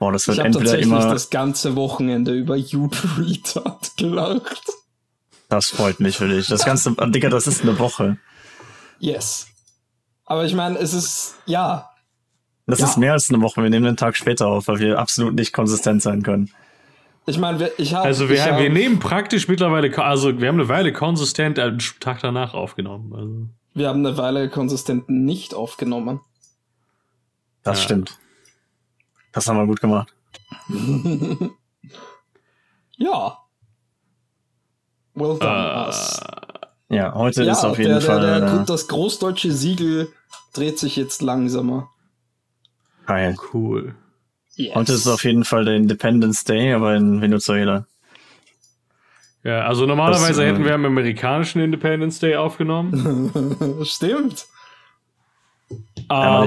Boah, das Ich wird habe entweder tatsächlich immer. das ganze Wochenende über You Retard gelacht. Das freut mich für dich. Das ganze, Digga, das ist eine Woche. Yes. Aber ich meine, es ist, ja, Das Ja. ist mehr als eine Woche. Wir nehmen einen Tag später auf, weil wir absolut nicht konsistent sein können. ich meine, wir- ich habe. Also ich wir, hab, wir nehmen praktisch mittlerweile, also wir haben eine Weile konsistent einen Tag danach aufgenommen. Also. wir haben eine Weile konsistent nicht aufgenommen. Das Ja. stimmt. Das haben wir gut gemacht. Ja. Well done, Äh, us. Ja, heute Ja, ist auf jeden der, Fall der, der, äh, das großdeutsche Siegel dreht sich jetzt langsamer. geil. cool. Yes. Heute ist auf jeden Fall der Independence Day, aber in Venezuela. Ja, also normalerweise Das, äh, hätten wir am amerikanischen Independence Day aufgenommen. Stimmt. Aber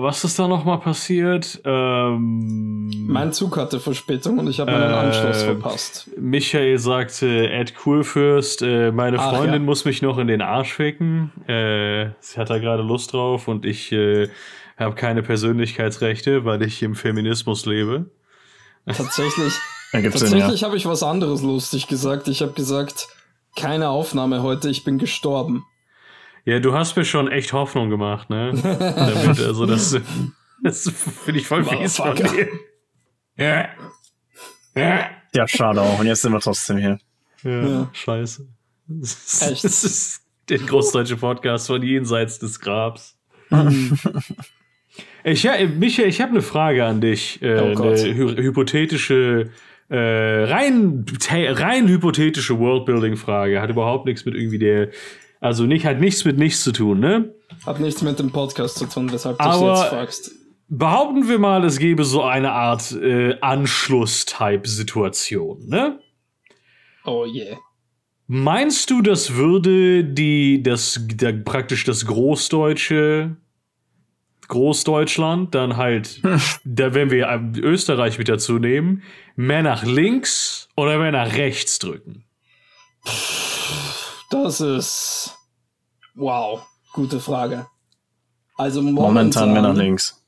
was ist da nochmal passiert? Ähm, Mein Zug hatte Verspätung und ich habe meinen Äh, Anschluss verpasst. Michael sagte, Ed Coolfürst, äh, meine Ach, Freundin ja. muss mich noch in den Arsch ficken. Äh, sie hat da gerade Lust drauf und ich äh, habe keine Persönlichkeitsrechte, weil ich im Feminismus lebe. Tatsächlich, Sinn, ja. tatsächlich habe ich was anderes lustig gesagt. Ich habe gesagt, keine Aufnahme heute, ich bin gestorben. Ja, du hast mir schon echt Hoffnung gemacht, ne? Damit, also das, das finde ich voll fies von dir. Ja. Ja. Ja, schade auch. Und jetzt sind wir trotzdem hier. Ja, Ja. scheiße. Das ist, Echt? das ist der großdeutsche Podcast von jenseits des Grabs. Ich, ja, Michael, ich habe eine Frage an dich. Äh, Oh eine Gott. hy hypothetische, äh, rein, rein hypothetische Worldbuilding-Frage. Hat überhaupt nichts mit irgendwie der, also nicht, hat nichts mit nichts zu tun, ne? Hat nichts mit dem Podcast zu tun, weshalb du es jetzt fragst. Behaupten wir mal, es gäbe so eine Art äh, Anschluss-Type-Situation, ne? Oh je. Meinst du, das würde die, das, der, praktisch das Großdeutsche, Großdeutschland, dann halt, da, wenn wir ähm, Österreich mit dazu nehmen, mehr nach links oder mehr nach rechts drücken? Das ist. Wow, gute Frage. Also momentan, Momentan mehr nach links.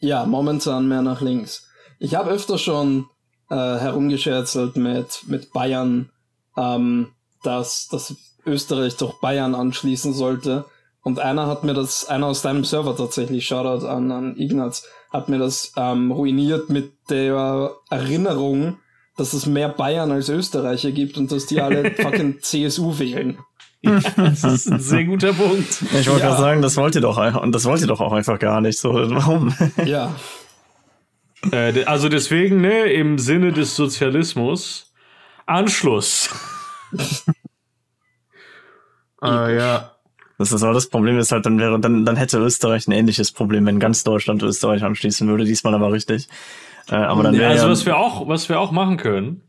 Ja, momentan mehr nach links. Ich habe öfter schon äh, herumgescherzelt mit, mit Bayern, ähm, dass, dass Österreich doch Bayern anschließen sollte. Und einer hat mir das, einer aus deinem Server tatsächlich, Shoutout an, an Ignaz, hat mir das ähm, ruiniert mit der Erinnerung, dass es mehr Bayern als Österreicher gibt und dass die alle fucking CSU wählen. Das ist ein sehr guter Punkt. Ich wollte Ja. gerade sagen, das wollt ihr doch und das wollt ihr doch auch einfach gar nicht. So, warum? Ja, Äh, also deswegen, ne, im Sinne des Sozialismus, Anschluss. ah, ja. Das ist aber das Problem ist halt, dann wäre, dann, dann hätte Österreich ein ähnliches Problem, wenn ganz Deutschland Österreich anschließen würde. Diesmal aber richtig. Äh, aber dann Also ja, was wir auch, was wir auch machen können,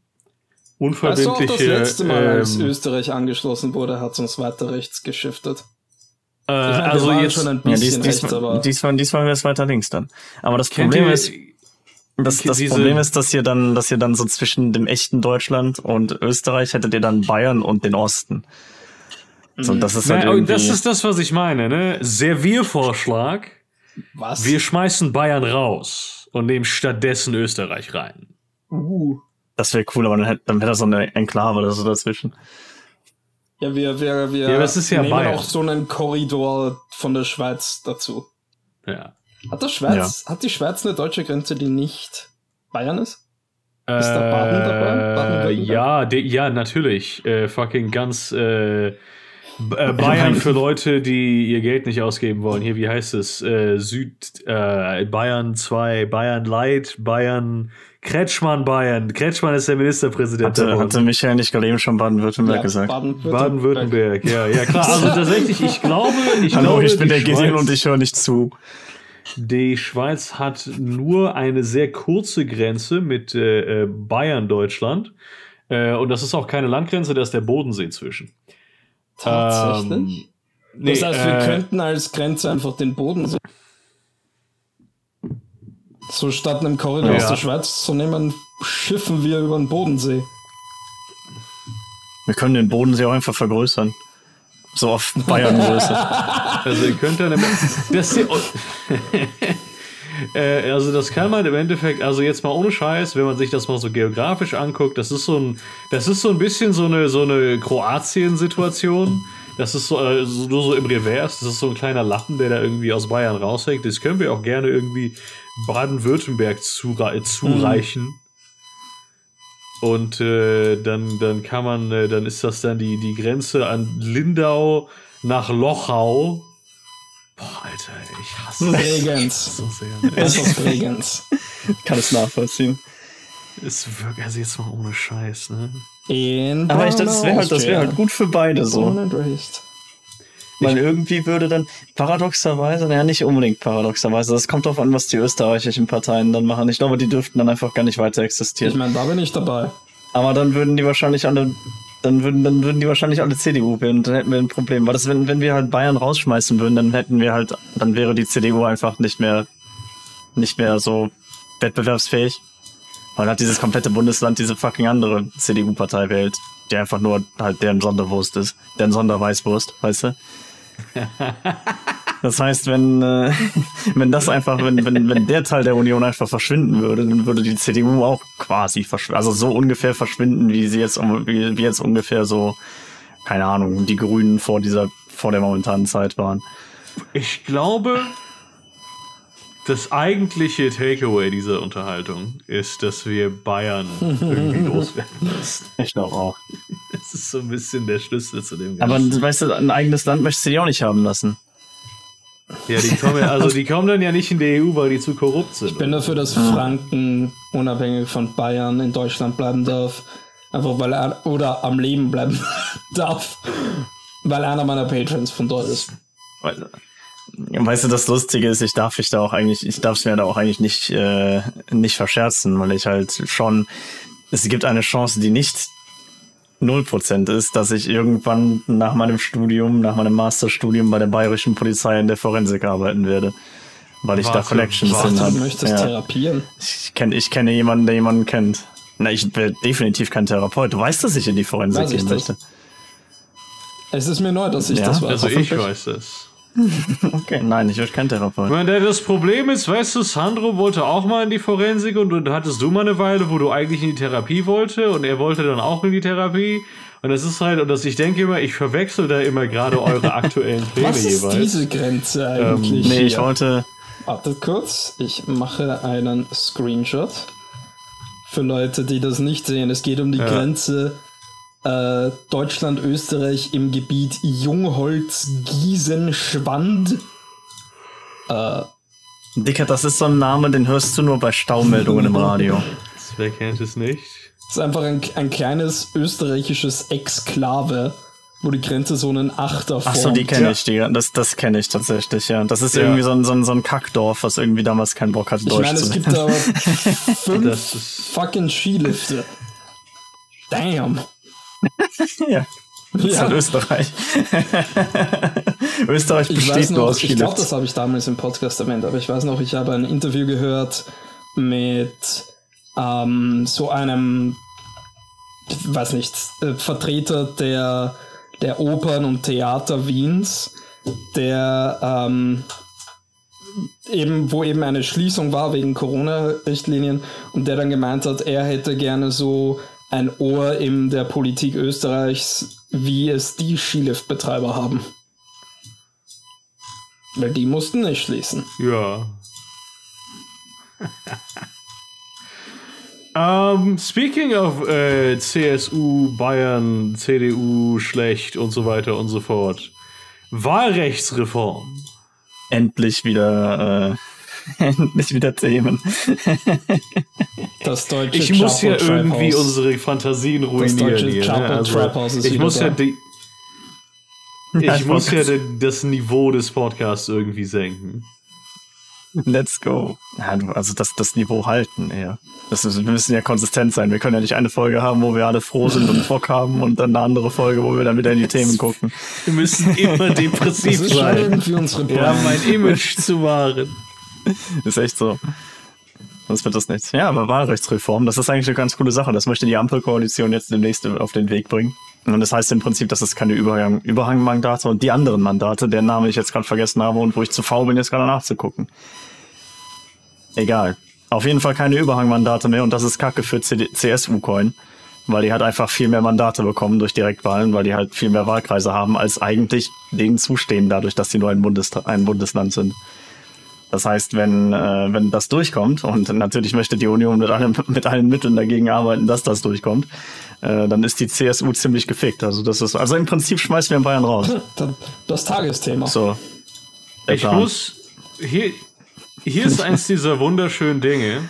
weißt du auch unverbindliche. das letzte Mal, als ähm, Österreich angeschlossen wurde, hat es uns weiter rechts geschiftet. äh, meine, wir also waren jetzt schon ein ja, dies, bisschen rechts, diesmal, aber diesmal, diesmal wäre es weiter links dann. Aber das Problem ihr, ist, das, das Problem ist, dass ihr dann, dass ihr dann so zwischen dem echten Deutschland und Österreich hättet ihr dann Bayern und den Osten. So, das ist halt na, irgendwie, das ist das, was ich meine, ne? Serviervorschlag. was? Wir schmeißen Bayern raus und nehmen stattdessen Österreich rein. uh. das wäre cool, aber dann hätte, dann wäre da so eine Enklave oder so dazwischen. Ja, wir, wir, wir Ja, aber es ist ja nehmen Bayern. auch so einen Korridor von der Schweiz dazu. Ja. Hat, das Schweiz, hat die Schweiz eine deutsche Grenze, die nicht Bayern ist? Ist da Äh, Baden dabei? Baden-Württemberg? ja, de, ja, natürlich. Äh, fucking ganz äh, äh, Bayern für Leute, die ihr Geld nicht ausgeben wollen. Hier, wie heißt es? Äh, Süd äh, Bayern 2, Bayern Light, Bayern Kretschmann Bayern. Kretschmann ist der Ministerpräsident. Hatte, hatte Michael nicht gerade eben schon Baden-Württemberg gesagt? Baden-Württemberg. Baden-Württemberg, ja, ja klar. Also tatsächlich, ich glaube, ich Hallo, glaube, ich bin der Gideon Schweiz- und ich höre nicht zu. Die Schweiz hat nur eine sehr kurze Grenze mit äh, äh, Bayern, Deutschland. Äh, und das ist auch keine Landgrenze, da ist der Bodensee zwischen. Tatsächlich? Ähm, nee, das heißt, wir äh, könnten als Grenze einfach den Bodensee. So statt einem Korridor Ja. aus der Schweiz zu nehmen, schiffen wir über den Bodensee. Wir können den Bodensee auch einfach vergrößern. So auf Bayerngröße. Also ihr könnt dann das, Äh, also das kann man im Endeffekt, also jetzt mal ohne Scheiß, wenn man sich das mal so geografisch anguckt, das ist so ein, das ist so ein bisschen so eine, so eine Kroatien-Situation. Das ist so, äh, so, nur so im Revers. Das ist so ein kleiner Lappen, der da irgendwie aus Bayern raushängt. Das können wir auch gerne irgendwie Baden-Württemberg zure zureichen. Mhm. Und äh, dann, dann kann man, äh, dann ist das dann die, die Grenze an Lindau nach Lochau. Boah, Alter, ich hasse Bregenz. so sehr. Ne? ist Bregenz. Kann es nachvollziehen. Ist wirklich, also jetzt mal ohne Scheiß, ne? In Aber ich, das wäre halt, das wär halt gut für beide so. Weil irgendwie würde dann paradoxerweise, naja, nicht unbedingt paradoxerweise, das kommt darauf an, was die österreichischen Parteien dann machen. Ich glaube, die dürften dann einfach gar nicht weiter existieren. Ich meine, da bin ich dabei. Aber dann würden die wahrscheinlich alle, dann würden, dann würden die wahrscheinlich alle CDU wählen und dann hätten wir ein Problem. Weil das, wenn, wenn wir halt Bayern rausschmeißen würden, dann hätten wir halt, dann wäre die CDU einfach nicht mehr, nicht mehr so wettbewerbsfähig. Weil hat dieses komplette Bundesland diese fucking andere CDU-Partei wählt, die einfach nur halt deren Sonderwurst ist, deren Sonderweißwurst, weißt du? Das heißt, wenn, äh, wenn das einfach, wenn, wenn, wenn der Teil der Union einfach verschwinden würde, dann würde die CDU auch quasi verschwinden. Also so ungefähr verschwinden, wie sie jetzt, wie, wie jetzt ungefähr so, keine Ahnung, die Grünen vor dieser, vor der momentanen Zeit waren. Ich glaube, das eigentliche Takeaway dieser Unterhaltung ist, dass wir Bayern irgendwie loswerden müssen. Ich glaube auch. Das ist so ein bisschen der Schlüssel zu dem Ganzen. Aber weißt du, ein eigenes Land möchtest du dir auch nicht haben lassen. Ja, die kommen, also die kommen dann ja nicht in die EU, weil die zu korrupt sind. Ich bin dafür, dass Franken unabhängig von Bayern in Deutschland bleiben darf. Einfach weil er, oder am Leben bleiben darf. Weil einer meiner Patrons von dort ist. Weißt du, das Lustige ist, ich darf mich da auch eigentlich, ich darf es mir da auch eigentlich nicht, äh, nicht verscherzen, weil ich halt schon, es gibt eine Chance, die nicht 0% ist, dass ich irgendwann nach meinem Studium, nach meinem Masterstudium bei der bayerischen Polizei in der Forensik arbeiten werde. Weil ich warte, da Connections warte, Du möchtest ja. therapieren? Ich kenne ich kenne jemanden, der jemanden kennt. Na, ich bin definitiv kein Therapeut. Du weißt, dass ich in die Forensik gehen möchte. Es ist mir neu, dass ich ja? das weiß. Also ich weiß es. Okay, nein, ich werde kein Therapeut. Meine, das Problem ist, weißt du, Sandro wollte auch mal in die Forensik und dann hattest du mal eine Weile, wo du eigentlich in die Therapie wollte und er wollte dann auch in die Therapie. Und das ist halt, und das, ich denke immer, ich verwechsel da immer gerade eure aktuellen Pläne Was ist jeweils. diese Grenze eigentlich? Ähm, nee, ich wollte. Wartet kurz, ich mache einen Screenshot. Für Leute, die das nicht sehen, es geht um die ja. Grenze äh, Deutschland, Österreich im Gebiet Jungholz, Gießen, Schwand. Äh, Dicker, das ist so ein Name, den hörst du nur bei Staumeldungen im Radio. Wer kennt es nicht? Das ist einfach ein, ein kleines österreichisches Exklave, wo die Grenze so einen Achter formt. Achso, die kenne ich, die, das, das kenne ich tatsächlich, ja. Das ist ja. irgendwie so ein, so, ein, so ein Kackdorf, was irgendwie damals keinen Bock hatte, ich Deutsch meine, zu Ich meine, es gibt aber fünf fucking Skilifte. Damn. Ja. Das ist halt Österreich. Österreich besteht nur aus Ich glaube, das habe ich damals im Podcast erwähnt, aber ich weiß noch, ich habe ein Interview gehört mit ähm, so einem, weiß nicht, äh, Vertreter der, der Opern und Theater Wiens, der ähm, eben, wo eben eine Schließung war wegen Corona-Richtlinien und der dann gemeint hat, er hätte gerne so ein Ohr in der Politik Österreichs, wie es die Skiliftbetreiber haben. Weil die mussten nicht schließen. Ja. um, ähm, speaking of äh, CSU, Bayern, CDU, schlecht und so weiter und so fort. Wahlrechtsreform. Endlich wieder äh, Nicht wieder Themen. Das deutsche Ich muss ja irgendwie unsere Fantasien ruinieren. Hier, ne? also, ich muss ja die, ich muss ja das Niveau des Podcasts irgendwie senken. Let's go. Ja, also das, das Niveau halten eher. Das ist, wir müssen ja konsistent sein. Wir können ja nicht eine Folge haben, wo wir alle froh sind und Bock haben und dann eine andere Folge, wo wir dann wieder in die Themen gucken. Wir müssen immer depressiv das ist sein. Wir haben ein Image zu wahren. ist echt so. Sonst wird das nichts. Ja, aber Wahlrechtsreform, das ist eigentlich eine ganz coole Sache. Das möchte die Ampelkoalition jetzt demnächst auf den Weg bringen. Und das heißt im Prinzip, dass es keine Überhang Überhangmandate und die anderen Mandate, deren Name ich jetzt gerade vergessen habe und wo ich zu faul bin, jetzt gerade nachzugucken. Egal. Auf jeden Fall keine Überhangmandate mehr und das ist Kacke für CSU-Coin, weil die halt einfach viel mehr Mandate bekommen durch Direktwahlen, weil die halt viel mehr Wahlkreise haben, als eigentlich denen zustehen, dadurch, dass sie nur ein, Bundes ein Bundesland sind. Das heißt, wenn, äh, wenn das durchkommt, und natürlich möchte die Union mit, allem, mit allen Mitteln dagegen arbeiten, dass das durchkommt, äh, dann ist die CSU ziemlich gefickt. Also das ist, also im Prinzip schmeißen wir in Bayern raus. Das Tagesthema. So. Ich muss, hier, hier ist eins dieser wunderschönen Dinge,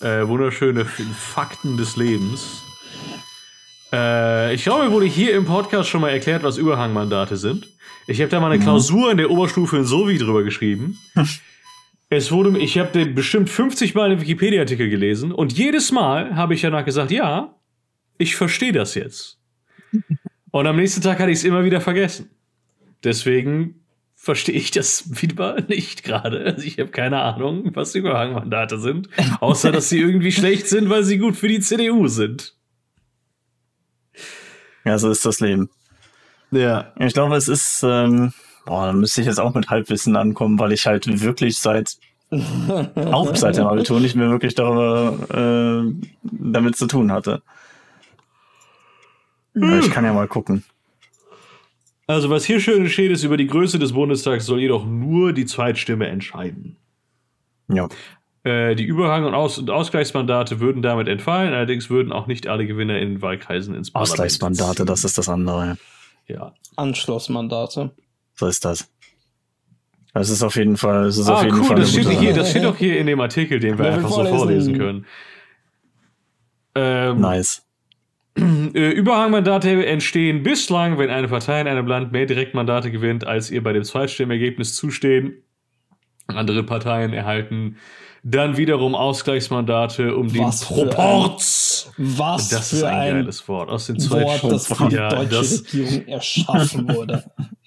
äh, wunderschöne Fakten des Lebens. Äh, ich glaube, mir wurde hier im Podcast schon mal erklärt, was Überhangmandate sind. Ich habe da mal eine Klausur in der Oberstufe in Sovi drüber geschrieben. Es wurde, ich habe den bestimmt 50 Mal den Wikipedia-Artikel gelesen und jedes Mal habe ich danach gesagt, ja, ich verstehe das jetzt. Und am nächsten Tag hatte ich es immer wieder vergessen. Deswegen verstehe ich das wieder nicht gerade. Also ich habe keine Ahnung, was Überhangmandate sind, außer dass sie irgendwie schlecht sind, weil sie gut für die CDU sind. Ja, so ist das Leben. Ja. Ich glaube, es ist, ähm, boah, da müsste ich jetzt auch mit Halbwissen ankommen, weil ich halt wirklich seit auch seit dem Abitur nicht mehr wirklich darüber äh, damit zu tun hatte. Hm. Ich kann ja mal gucken. Also, was hier schön steht, ist, über die Größe des Bundestags soll jedoch nur die Zweitstimme entscheiden. Ja. Äh, die Überhang- und, Aus und Ausgleichsmandate würden damit entfallen, allerdings würden auch nicht alle Gewinner in Wahlkreisen ins Parlament Ausgleichsmandate, das ist das andere. Ja. Anschlussmandate. So ist das. Das ist auf jeden Fall. Das ist ah, auf jeden cool, Fall das steht, hier, das steht doch hier in dem Artikel, den wir, wir einfach vorlesen. so vorlesen können. Ähm, nice. Äh, Überhangmandate entstehen bislang, wenn eine Partei in einem Land mehr Direktmandate gewinnt, als ihr bei dem Zweitstimmergebnis zustehen. Andere Parteien erhalten dann wiederum Ausgleichsmandate um den Proports. Ein, was das für ist ein, ein geiles Wort aus den Wort, das für die ja, das, Regierung erschaffen wurde.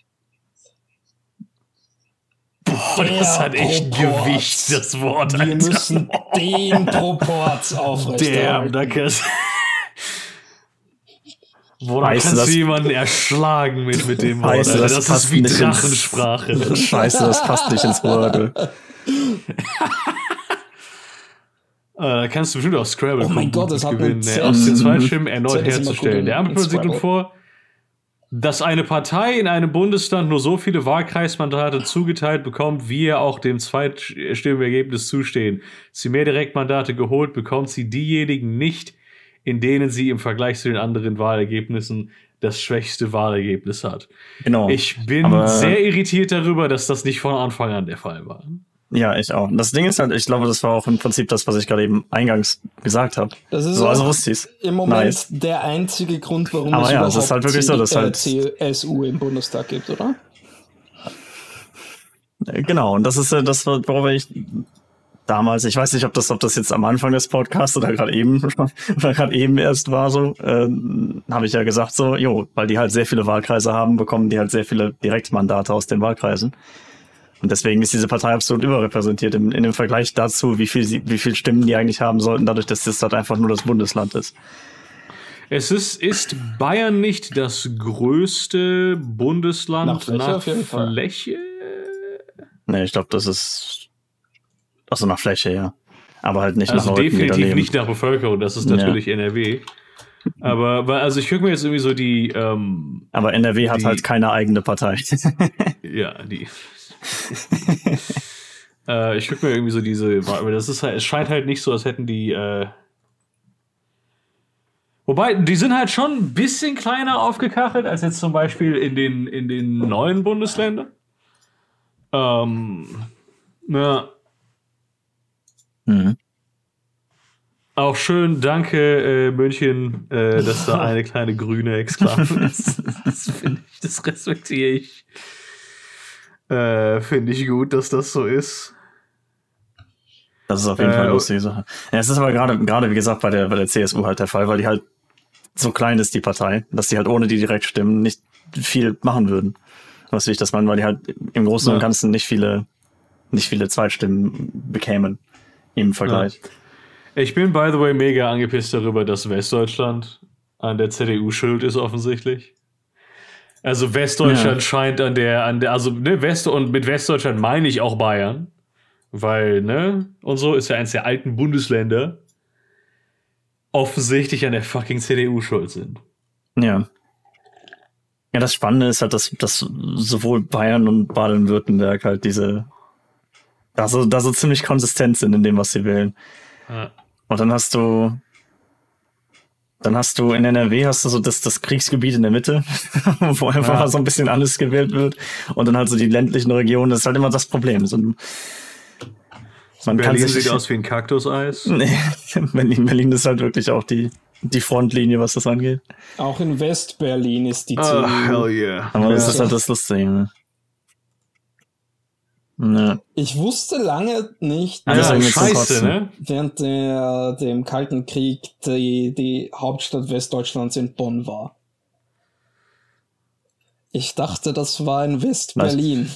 Boah, das hat echt Proport. Gewicht, das Wort. Wir Alter. müssen den Proport Damn, aufrechterhalten. da kannst, Boah, da Weißt du, kannst du das- jemanden erschlagen mit, mit dem Wort. Alter. das Das, passt ist wie nicht ins- Drachensprache. Scheiße, das passt nicht ins Wordle. Äh, Da kannst du bestimmt auch Scrabble Oh mein Gott, das hat gewinnen, ne? Aus den Mhm. Zweitstimmen erneut herzustellen. Der Ampelprinzip Scrabble. liegt vor, dass eine Partei in einem Bundesland nur so viele Wahlkreismandate zugeteilt bekommt, wie ihr auch dem Zweitstimmenergebnis zustehen. Sie mehr Direktmandate geholt, bekommt sie diejenigen nicht, in denen sie im Vergleich zu den anderen Wahlergebnissen das schwächste Wahlergebnis hat. Genau. Ich bin Aber- sehr irritiert darüber, dass das nicht von Anfang an der Fall war. Ja, ich auch. Das Ding ist halt, ich glaube, das war auch im Prinzip das, was ich gerade eben eingangs gesagt habe. Das ist So, also wusste im Moment Nice. der einzige Grund, warum Aber es ja, überhaupt ist halt wirklich so, dass halt- CSU im Bundestag gibt, oder? Äh, Genau, und das ist äh, das, worüber ich damals, ich weiß nicht, ob das, ob das jetzt am Anfang des Podcasts oder gerade eben, oder gerade eben erst war so, äh, habe ich ja gesagt so, jo, weil die halt sehr viele Wahlkreise haben, bekommen die halt sehr viele Direktmandate aus den Wahlkreisen. Und deswegen ist diese Partei absolut überrepräsentiert im, in dem Vergleich dazu, wie viel, sie, wie viel Stimmen die eigentlich haben sollten, dadurch, dass das halt einfach nur das Bundesland ist. Es ist, ist Bayern nicht das größte Bundesland Nach Fläche Fall. Fläche? Nee, ich glaube, das ist, also nach Fläche, ja. Aber halt nicht nach Also Leuten, die da definitiv nicht nach Bevölkerung, das ist Ja. natürlich NRW. Aber weil, also ich gucke mir jetzt irgendwie so die, ähm, Aber NRW hat Die- halt keine eigene Partei. ja, die. äh, ich gucke mir irgendwie so diese, aber das ist halt, es scheint halt nicht so, als hätten die, äh, Wobei, die sind halt schon ein bisschen kleiner aufgekachelt als jetzt zum Beispiel in den, in den neuen Bundesländern. Ähm, na, Mhm. Auch schön, danke äh, München, äh, dass da eine kleine grüne Exklave ist. Das finde ich, das respektiere ich. Äh, finde ich gut, dass das so ist. Das ist auf jeden Äh, Fall eine lustige Sache. Ja, es ist aber gerade, gerade wie gesagt, bei der, bei der CSU halt der Fall, weil die halt so klein ist, die Partei, dass die halt ohne die Direktstimmen nicht viel machen würden. Was will ich das meinen, weil die halt im Großen und Ja. Ganzen nicht viele, nicht viele Zweitstimmen bekämen im Vergleich. Ich bin, by the way, mega angepisst darüber, dass Westdeutschland an der CDU schuld ist, offensichtlich. Also Westdeutschland Ja. scheint an der, an der, also ne, West und mit Westdeutschland meine ich auch Bayern. weil, ne, und so ist ja eins der alten Bundesländer, offensichtlich an der fucking CDU schuld sind. Ja. Ja, das Spannende ist halt, dass, dass sowohl Bayern und Baden-Württemberg halt diese, da so, da so ziemlich konsistent sind in dem, was sie wählen. Ja. Und dann hast du, dann hast du in NRW hast du so das, das Kriegsgebiet in der Mitte, wo einfach Ja. mal so ein bisschen alles gewählt wird. Und dann halt so die ländlichen Regionen, das ist halt immer das Problem. So, man kann Berlin sich, sieht aus wie ein Kaktuseis. Nee, Berlin, Berlin ist halt wirklich auch die, die Frontlinie, was das angeht. Auch in West-Berlin ist die Oh, CDU. hell yeah. Aber das Ja. ist halt das Lustige. Ne? Ja. Ich wusste lange nicht, ist Ja, scheiße, ne? während der, dem Kalten Krieg die, die Hauptstadt Westdeutschlands in Bonn war. Ich dachte, das war in West-Berlin.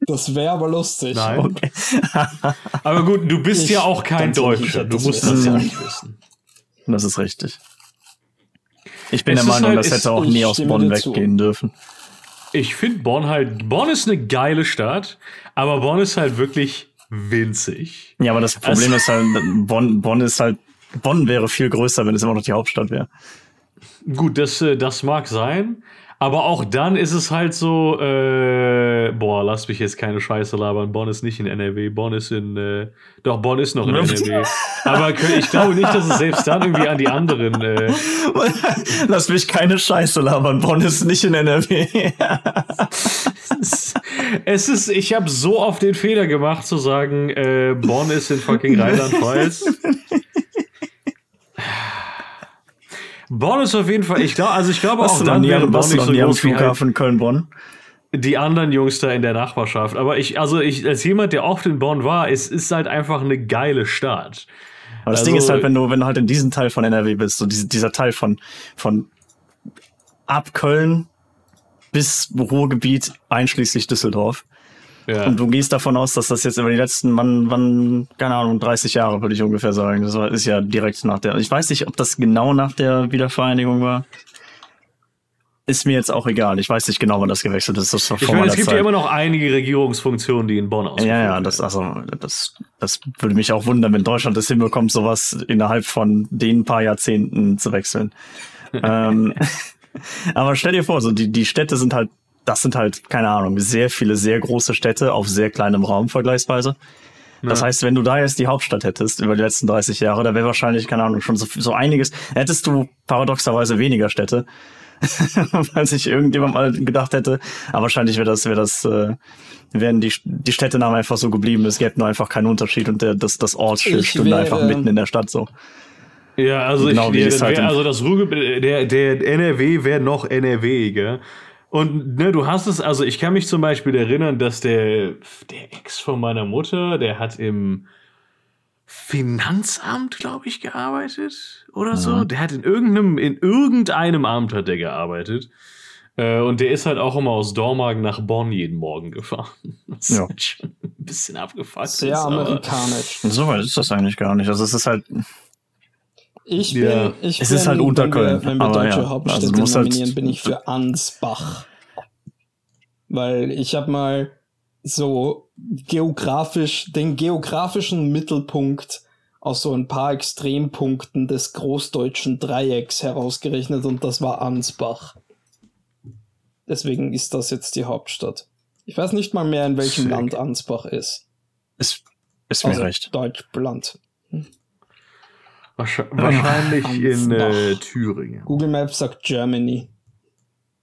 Das wäre aber lustig. Nein. Okay. Aber gut, du bist Ich- ja auch kein Deutscher. Du musst das ja nicht wissen. Das ist richtig. Ich bin Es der Meinung, halt- das hätte auch nie aus Bonn dir zu. weggehen dürfen. Ich finde Bonn halt, Bonn ist eine geile Stadt, aber Bonn ist halt wirklich winzig. Ja, aber das Problem ist halt, Bonn, Bonn ist halt, Bonn wäre viel größer, wenn es immer noch die Hauptstadt wäre. Gut, das, äh, das mag sein, aber auch dann ist es halt so, äh, boah, lass mich jetzt keine Scheiße labern. Bonn ist nicht in NRW, Bonn ist in, äh, doch, Bonn ist noch in NRW. Aber ich glaube nicht, dass es selbst dann irgendwie an die anderen, äh, Lass mich keine Scheiße labern. Bonn ist nicht in NRW. es ist, ich habe so oft den Fehler gemacht zu sagen, äh, Bonn ist in fucking Rheinland-Pfalz. Bonn ist auf jeden Fall, ich glaube, also ich glaube auch dann wäre Bonn nicht so groß wie halt Flughafen Köln-Bonn? die anderen Jungs da in der Nachbarschaft. Aber ich, also ich, als jemand, der oft in Bonn war, es ist halt einfach eine geile Stadt. Aber das Also- Ding ist halt, wenn du, wenn du halt in diesem Teil von NRW bist, so diese, dieser Teil von, von ab Köln bis Ruhrgebiet einschließlich Düsseldorf. Ja. Und du gehst davon aus, dass das jetzt über die letzten, wann, wann, keine Ahnung, 30 Jahre, würde ich ungefähr sagen. Das war, ist ja direkt nach der, ich weiß nicht, ob das genau nach der Wiedervereinigung war. Ist mir jetzt auch egal. Ich weiß nicht genau, wann das gewechselt ist. Das war ich meine, es gibt Zeit. ja immer noch einige Regierungsfunktionen, die in Bonn ausgeführt Ja, ja, das, also, das, das würde mich auch wundern, wenn Deutschland das hinbekommt, sowas innerhalb von den paar Jahrzehnten zu wechseln. ähm, aber stell dir vor, so die, die Städte sind halt, das sind halt, keine Ahnung, sehr viele, sehr große Städte auf sehr kleinem Raum vergleichsweise. Das heißt, wenn du da jetzt die Hauptstadt hättest über die letzten 30 Jahre, da wäre wahrscheinlich, keine Ahnung, schon so, so einiges, hättest du paradoxerweise weniger Städte, weil sich irgendjemand mal gedacht hätte. Aber wahrscheinlich wäre das, wäre das, äh, wären die, die Städtenamen einfach so geblieben. Es gäbe nur einfach keinen Unterschied und der, das, das Ortsschild stünde einfach mitten in der Stadt so. Ja, also Genau, ich, der, halt wär, also das Ruhrgebiet, der, der NRW wäre noch NRW, gell? Und ne, du hast es, also ich kann mich zum Beispiel erinnern, dass der, der Ex von meiner Mutter, der hat im Finanzamt, glaube ich, gearbeitet oder so. Der hat in irgendeinem, in irgendeinem Amt hat der gearbeitet. Äh, und der ist halt auch immer aus Dormagen nach Bonn jeden Morgen gefahren. Das Ja. ist halt schon ein bisschen abgefuckt. Sehr ist, aber- amerikanisch. So weit ist das eigentlich gar nicht. Also es ist halt, Ich bin, Ja. ich Es bin, ist halt unter wenn Wir, wenn wir deutsche ja, Hauptstädte also musst halt- nominieren, bin ich für Ansbach. Weil ich habe mal so geografisch, den geografischen Mittelpunkt aus so ein paar Extrempunkten des großdeutschen Dreiecks herausgerechnet und das war Ansbach. Deswegen ist das jetzt die Hauptstadt. Ich weiß nicht mal mehr, in welchem. Land Ansbach ist. ist, ist mir Also recht. Deutschland. Wahrscheinlich, in äh. Thüringen. Google Maps sagt Germany.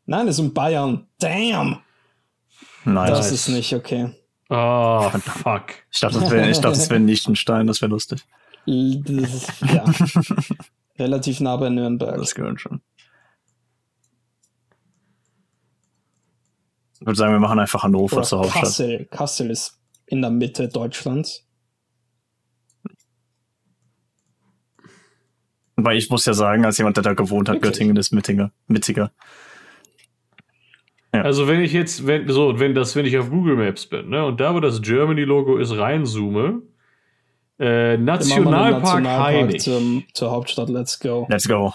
Nein, es ist in Bayern. Damn! Nein, Das Nice. ist nicht okay. Oh, fuck. ich dachte, das wäre, ich dachte, das wäre Liechtenstein, das wäre lustig. Das ist, ja. Relativ nah bei Nürnberg. Das gehört schon. Ich würde sagen, wir machen einfach Hannover Oder zur Hauptstadt. Kassel. Kassel ist in der Mitte Deutschlands. Weil ich muss ja sagen, als jemand, der da gewohnt hat, Wirklich? Göttingen ist Mittinger. Mittiger. Also wenn ich jetzt, wenn, so, wenn das, wenn ich auf Google Maps bin, ne, und da wo das Germany-Logo ist, reinzoome, äh, den Nationalpark Hainich, zum, zur Hauptstadt. Let's go. Let's go.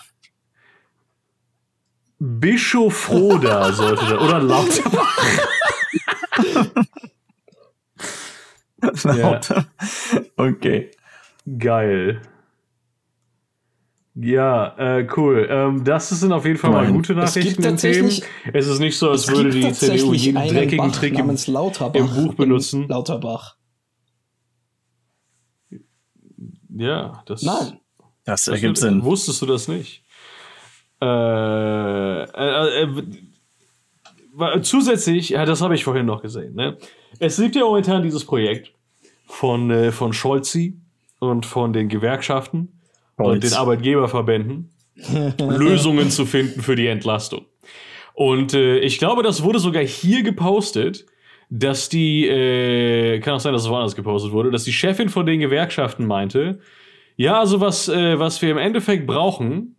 Bischof Froda sollte da, oder Lauterbach. Ja. okay. Geil. Ja, äh, cool. Ähm, das sind auf jeden Fall mal Nein. gute Es gibt Nachrichten Themen. tatsächlich- Es ist nicht so, als Es würde gibt die CDU jeden einen dreckigen Bach Trick im, im Buch in benutzen. Lauterbach. Ja, das, Nein. Das das ergibt Sinn. Wusstest du das nicht? Äh, äh, äh, wa- zusätzlich, ja, das habe ich vorhin noch gesehen. Ne? Es gibt ja momentan dieses Projekt von, äh, von Scholzi und von den Gewerkschaften und Scholz. den Arbeitgeberverbänden, Lösungen zu finden für die Entlastung. Und äh, ich glaube, das wurde sogar hier gepostet, dass die, äh, kann auch sein, dass es woanders gepostet wurde, dass die Chefin von den Gewerkschaften meinte, ja, also was, äh, was wir im Endeffekt brauchen,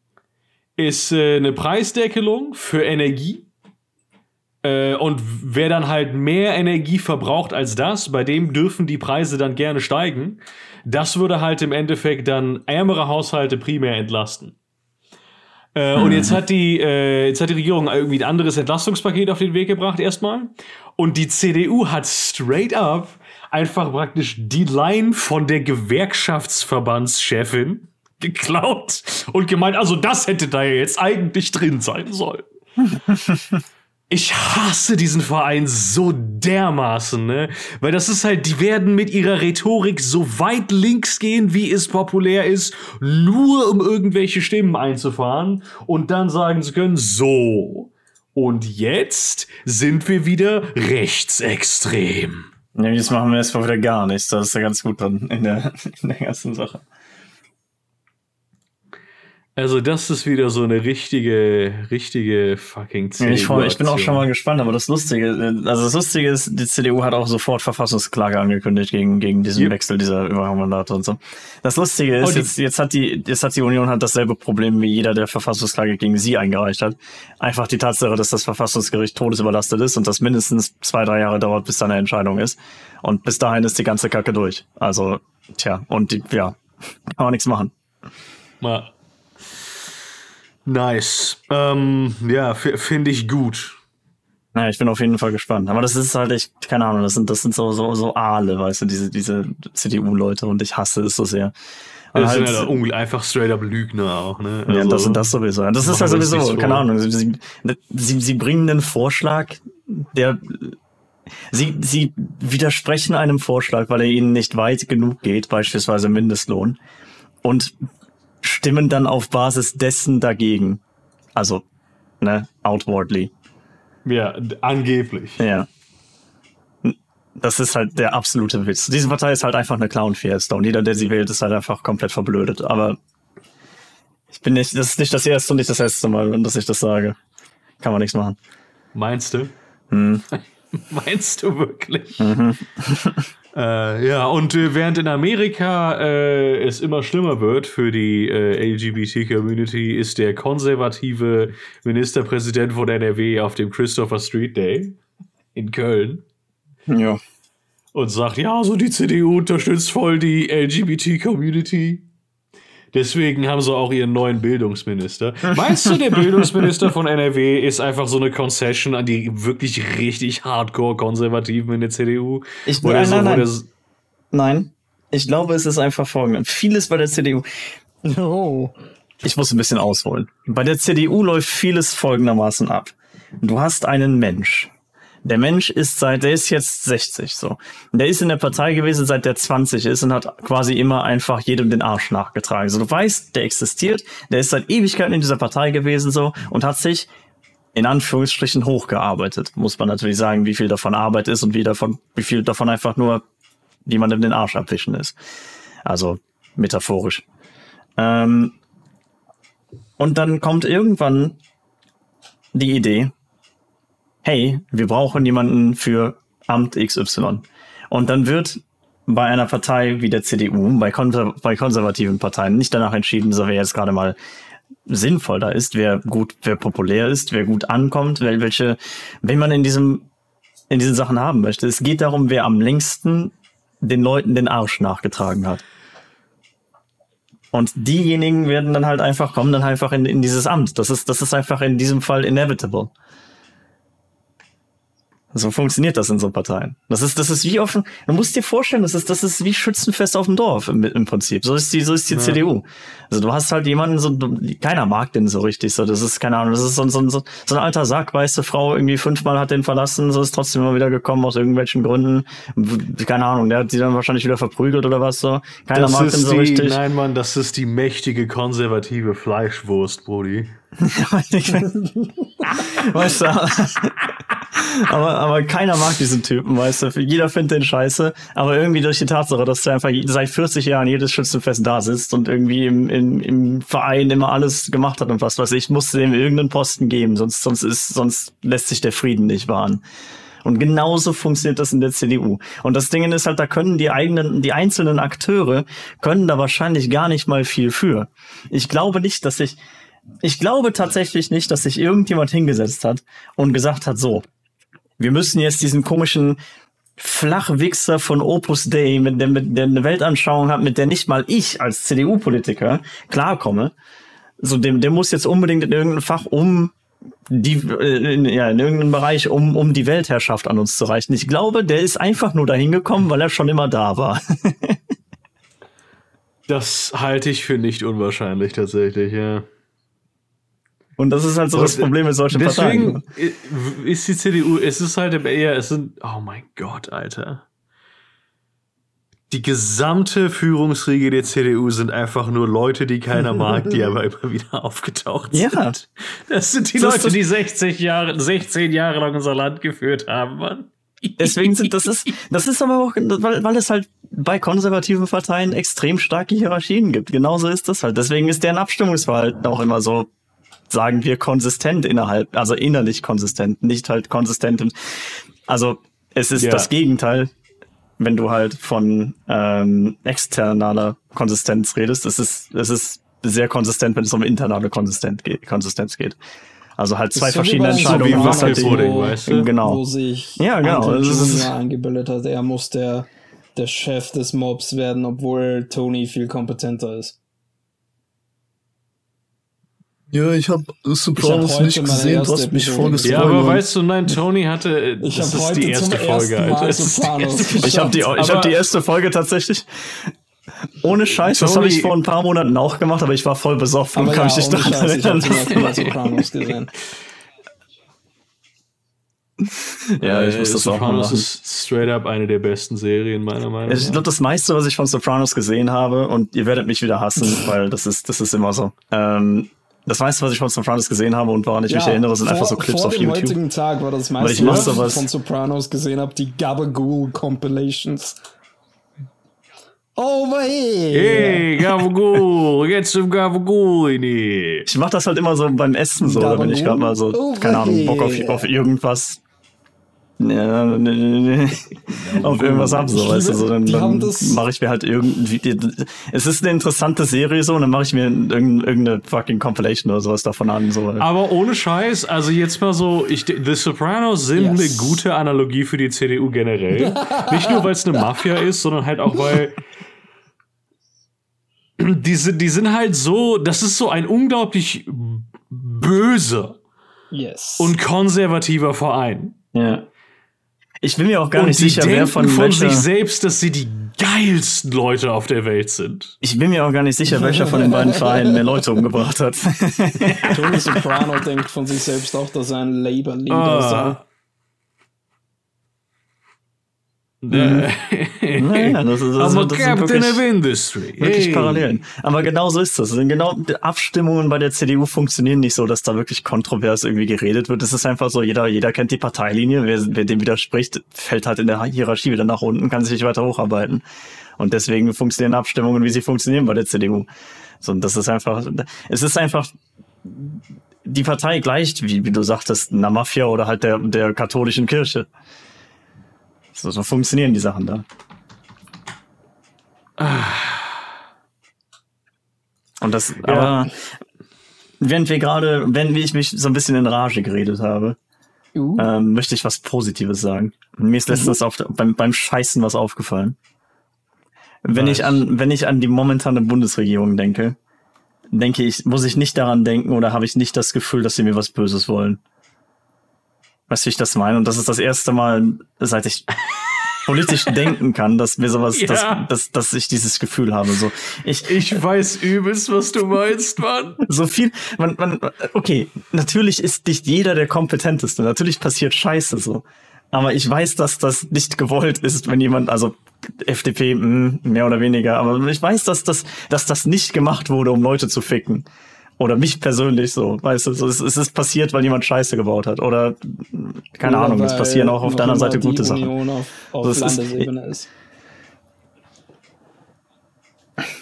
ist äh, eine Preisdeckelung für Energie. Äh, und wer dann halt mehr Energie verbraucht als das, bei dem dürfen die Preise dann gerne steigen. Das würde halt im Endeffekt dann ärmere Haushalte primär entlasten. Äh, Und jetzt hat die, äh, jetzt hat die Regierung irgendwie ein anderes Entlastungspaket auf den Weg gebracht erstmal. Und die CDU hat straight up einfach praktisch die Line von der Gewerkschaftsverbandschefin geklaut und gemeint, also das hätte da ja jetzt eigentlich drin sein sollen. Ich hasse diesen Verein so dermaßen, ne? Weil das ist halt, die werden mit ihrer Rhetorik so weit links gehen, wie es populär ist, nur um irgendwelche Stimmen einzufahren und dann sagen zu können, so. Und jetzt sind wir wieder rechtsextrem. Nee, jetzt machen wir erstmal wieder gar nichts. Das ist ja ganz gut dran in der, in der ganzen Sache. Also, das ist wieder so eine richtige, richtige fucking Ja, Ich, ich bin auch schon mal gespannt, aber das Lustige, also das Lustige ist, die CDU hat auch sofort Verfassungsklage angekündigt gegen, gegen diesen Yep. Wechsel dieser Überhangmandate und so. Das Lustige ist, Oh, jetzt, jetzt hat die, jetzt hat die Union hat dasselbe Problem wie jeder, der Verfassungsklage gegen sie eingereicht hat. Einfach die Tatsache, dass das Verfassungsgericht todesüberlastet ist und das mindestens zwei, drei Jahre dauert, bis da eine Entscheidung ist. Und bis dahin ist die ganze Kacke durch. Also, tja, und die, ja, kann man nichts machen. Ja. Nice. Ähm, ja, finde ich gut. Naja, ich bin auf jeden Fall gespannt. Aber das ist halt echt, keine Ahnung, das sind, das sind so, so, so Aale, weißt du, diese, diese CDU-Leute und ich hasse es so sehr. Und Das halt, sind ja ungl- einfach straight up Lügner auch, ne? ja, Also, das sind das sowieso. Das ist ja uns sowieso, keine. Ahnung. Sie, sie, sie bringen einen Vorschlag, der, sie, sie widersprechen einem Vorschlag, weil er ihnen nicht weit genug geht, beispielsweise Mindestlohn, und stimmen dann auf Basis dessen dagegen. Also, ne, outwardly. Ja, angeblich. Ja. Das ist halt der absolute Witz. Diese Partei ist halt einfach eine Clown-Fiesta und jeder, der sie wählt, ist halt einfach komplett verblödet. Aber ich bin nicht, das ist nicht das erste und nicht das letzte Mal, dass ich das sage. Kann man nichts machen. Meinst du? Hm. Meinst du wirklich? Mhm. äh, ja, und äh, während in Amerika äh, es immer schlimmer wird für die äh, LGBT-Community, ist der konservative Ministerpräsident von NRW auf dem Christopher Street Day in Köln Ja. und sagt, ja, so die CDU unterstützt voll die LGBT-Community. Deswegen haben sie auch ihren neuen Bildungsminister. Meinst du, der Bildungsminister von NRW ist einfach so eine Concession an die wirklich richtig hardcore Konservativen in der CDU? Ich- Oder nein, so, nein, nein. Nein. Ich glaube, es ist einfach folgendes. Vieles bei der CDU. Oh. Ich muss ein bisschen ausholen. Bei der CDU läuft vieles folgendermaßen ab. Du hast einen Mensch. Der Mensch ist seit, der ist jetzt 60 so. Der ist in der Partei gewesen, seit der 20 ist und hat quasi immer einfach jedem den Arsch nachgetragen. Also du weißt, der existiert, der ist seit Ewigkeiten in dieser Partei gewesen so und hat sich in Anführungsstrichen hochgearbeitet. Muss man natürlich sagen, wie viel davon Arbeit ist und wie davon, wie viel davon einfach nur jemandem den Arsch abwischen ist. Also metaphorisch. Ähm, und dann kommt irgendwann die Idee, hey, wir brauchen jemanden für Amt XY. Und dann wird bei einer Partei wie der CDU, bei, konser bei konservativen Parteien nicht danach entschieden, so wer jetzt gerade mal sinnvoll da ist, wer gut, wer populär ist, wer gut ankommt, wel- welche, wenn man in diesem, in diesen Sachen haben möchte. Es geht darum, wer am längsten den Leuten den Arsch nachgetragen hat. Und diejenigen werden dann halt einfach, kommen dann einfach in, in dieses Amt. Das ist, das ist einfach in diesem Fall inevitable. So funktioniert das in so Parteien. Das ist, das ist wie offen. Du musst dir vorstellen, das ist, das ist wie Schützenfest auf dem Dorf im, im Prinzip. So ist die, so ist die ja. CDU. Also du hast halt jemanden, so, keiner mag den so richtig. So, das ist keine Ahnung. Das ist so, so, so, so ein alter Sack, weiße Frau irgendwie fünfmal hat den verlassen, so ist trotzdem immer wieder gekommen aus irgendwelchen Gründen. Keine Ahnung. Der hat sie dann wahrscheinlich wieder verprügelt oder was so. Keiner das mag den so die, richtig. Nein, Mann, das ist die mächtige konservative Fleischwurst, Brody. weißt du, aber, aber keiner mag diesen Typen, weißt du. Jeder findet den scheiße. Aber irgendwie durch die Tatsache, dass er einfach seit 40 Jahren jedes Schützenfest da sitzt und irgendwie im, im, im Verein immer alles gemacht hat und was weiß ich, musste dem irgendeinen Posten geben, sonst, sonst ist, sonst lässt sich der Frieden nicht wahren. Und genauso funktioniert das in der CDU. Und das Ding ist halt, da können die eigenen, die einzelnen Akteure können da wahrscheinlich gar nicht mal viel für. Ich glaube nicht, dass sich, ich glaube tatsächlich nicht, dass sich irgendjemand hingesetzt hat und gesagt hat, so, wir müssen jetzt diesen komischen Flachwichser von Opus Dei, mit der, mit der eine Weltanschauung hat, mit der nicht mal ich als CDU-Politiker klarkomme. So, dem, der muss jetzt unbedingt in irgendein Fach um die, äh, in, ja, in irgendeinem Bereich, um, um die Weltherrschaft an uns zu reichen. Ich glaube, der ist einfach nur dahin gekommen, weil er schon immer da war. das halte ich für nicht unwahrscheinlich tatsächlich, ja. Und das ist halt so das Problem mit solchen deswegen Parteien. Deswegen ist die CDU, es ist halt eher, es sind, oh mein Gott, Alter. Die gesamte Führungsriege der CDU sind einfach nur Leute, die keiner mag, die aber immer wieder aufgetaucht sind. Ja. Das sind die das Leute, die 60 Jahre, 16 Jahre lang unser Land geführt haben, Mann. Deswegen sind das ist das ist aber auch weil, weil es halt bei konservativen Parteien extrem starke Hierarchien gibt. Genauso ist das halt. Deswegen ist deren Abstimmungsverhalten auch immer so sagen wir, konsistent innerhalb, also innerlich konsistent, nicht halt konsistent. Also es ist ja. das Gegenteil, wenn du halt von ähm, externaler Konsistenz redest. Es ist, es ist sehr konsistent, wenn es um internale Konsistenz geht. Konsistenz geht. Also halt zwei so verschiedene Entscheidungen. So wie was halt wo, weißt du? Genau. Wo sich ja, genau. Das ist eingebildet hat, er muss der, der Chef des Mobs werden, obwohl Tony viel kompetenter ist. Ja, ich habe Sopranos hab nicht gesehen, du hast mich vorgesehen. Ja, aber weißt du, nein, Tony hatte, ich das ist die erste Folge, Alter. ich habe die, ich hab die erste Folge tatsächlich ohne Scheiß, Tony, das habe ich vor ein paar Monaten auch gemacht, aber ich war voll besoffen aber und kann ja, mich nicht daran erinnern. Ich habe Sopranos gesehen. ja, ich muss äh, das Sopranos auch machen. ist straight up eine der besten Serien, meiner Meinung nach. Ich glaube, das meiste, was ich von Sopranos gesehen habe, und ihr werdet mich wieder hassen, weil das ist, das ist immer so. Ähm, das meiste, was ich von Sopranos gesehen habe und woran ich ja, mich erinnere, sind vor, einfach so Clips auf YouTube. Vor heutigen Tag war das meiste, was ich von Sopranos gesehen habe, die Gabagool Compilations. Over here! Hey, Gabagool, get some Gabagool in. Ich mach das halt immer so beim Essen so, Gabagool? wenn ich gerade mal so, keine Ahnung, Bock auf, auf irgendwas ja, ne, ne, ne, auf irgendwas haben so, weißt du, so, dann, dann mache ich mir halt irgendwie, es ist eine interessante Serie so, und dann mache ich mir irgendeine fucking Compilation oder sowas davon an, so. Aber ohne Scheiß, also jetzt mal so, ich, The Sopranos sind yes. eine gute Analogie für die CDU generell. Nicht nur, weil es eine Mafia ist, sondern halt auch, weil die sind, die sind halt so, das ist so ein unglaublich böser yes. und konservativer Verein. Ja. Ich bin mir auch gar und nicht sicher, wer von, von welcher, sich selbst, dass sie die geilsten Leute auf der Welt sind. Ich bin mir auch gar nicht sicher, welcher von den beiden Vereinen mehr Leute umgebracht hat. Tony Soprano denkt von sich selbst auch, dass er ein Labor-Leader ah. sei. Mhm. naja, das ist, das, I'm a das captain wirklich, of industry. Wirklich hey. Parallelen. Aber genau so ist das. Genau, die Abstimmungen bei der CDU funktionieren nicht so, dass da wirklich kontrovers irgendwie geredet wird. Es ist einfach so, jeder, jeder kennt die Parteilinie. Wer, wer dem widerspricht, fällt halt in der Hierarchie wieder nach unten, kann sich nicht weiter hocharbeiten. Und deswegen funktionieren Abstimmungen, wie sie funktionieren bei der CDU. So, und das ist einfach, es ist einfach, die Partei gleicht, wie, wie du sagtest, einer Mafia oder halt der, der katholischen Kirche. So, so funktionieren die Sachen da. Und das, ja. aber während wir gerade, wenn ich mich so ein bisschen in Rage geredet habe, uh. ähm, möchte ich was Positives sagen. Mir ist letztens uh. auf, beim, beim Scheißen was aufgefallen. Wenn was? ich an, wenn ich an die momentane Bundesregierung denke, denke ich, muss ich nicht daran denken oder habe ich nicht das Gefühl, dass sie mir was Böses wollen. Weißt du, wie ich das meine? Und das ist das erste Mal, seit ich politisch denken kann, dass mir sowas, Ja. dass, dass, dass ich dieses Gefühl habe. So, ich, Ich weiß übelst, was du meinst, Mann. so viel, man, man, okay, natürlich ist nicht jeder der Kompetenteste. Natürlich passiert Scheiße so. Aber ich weiß, dass das nicht gewollt ist, wenn jemand, also FDP, mh, mehr oder weniger, aber ich weiß, dass das, dass das nicht gemacht wurde, um Leute zu ficken. Oder mich persönlich so, weißt du, so, es, es ist passiert, weil jemand Scheiße gebaut hat. Oder, keine Oder Ahnung, es passieren auch auf der anderen Seite gute Sachen. Auf, auf ist- Landesebene ist.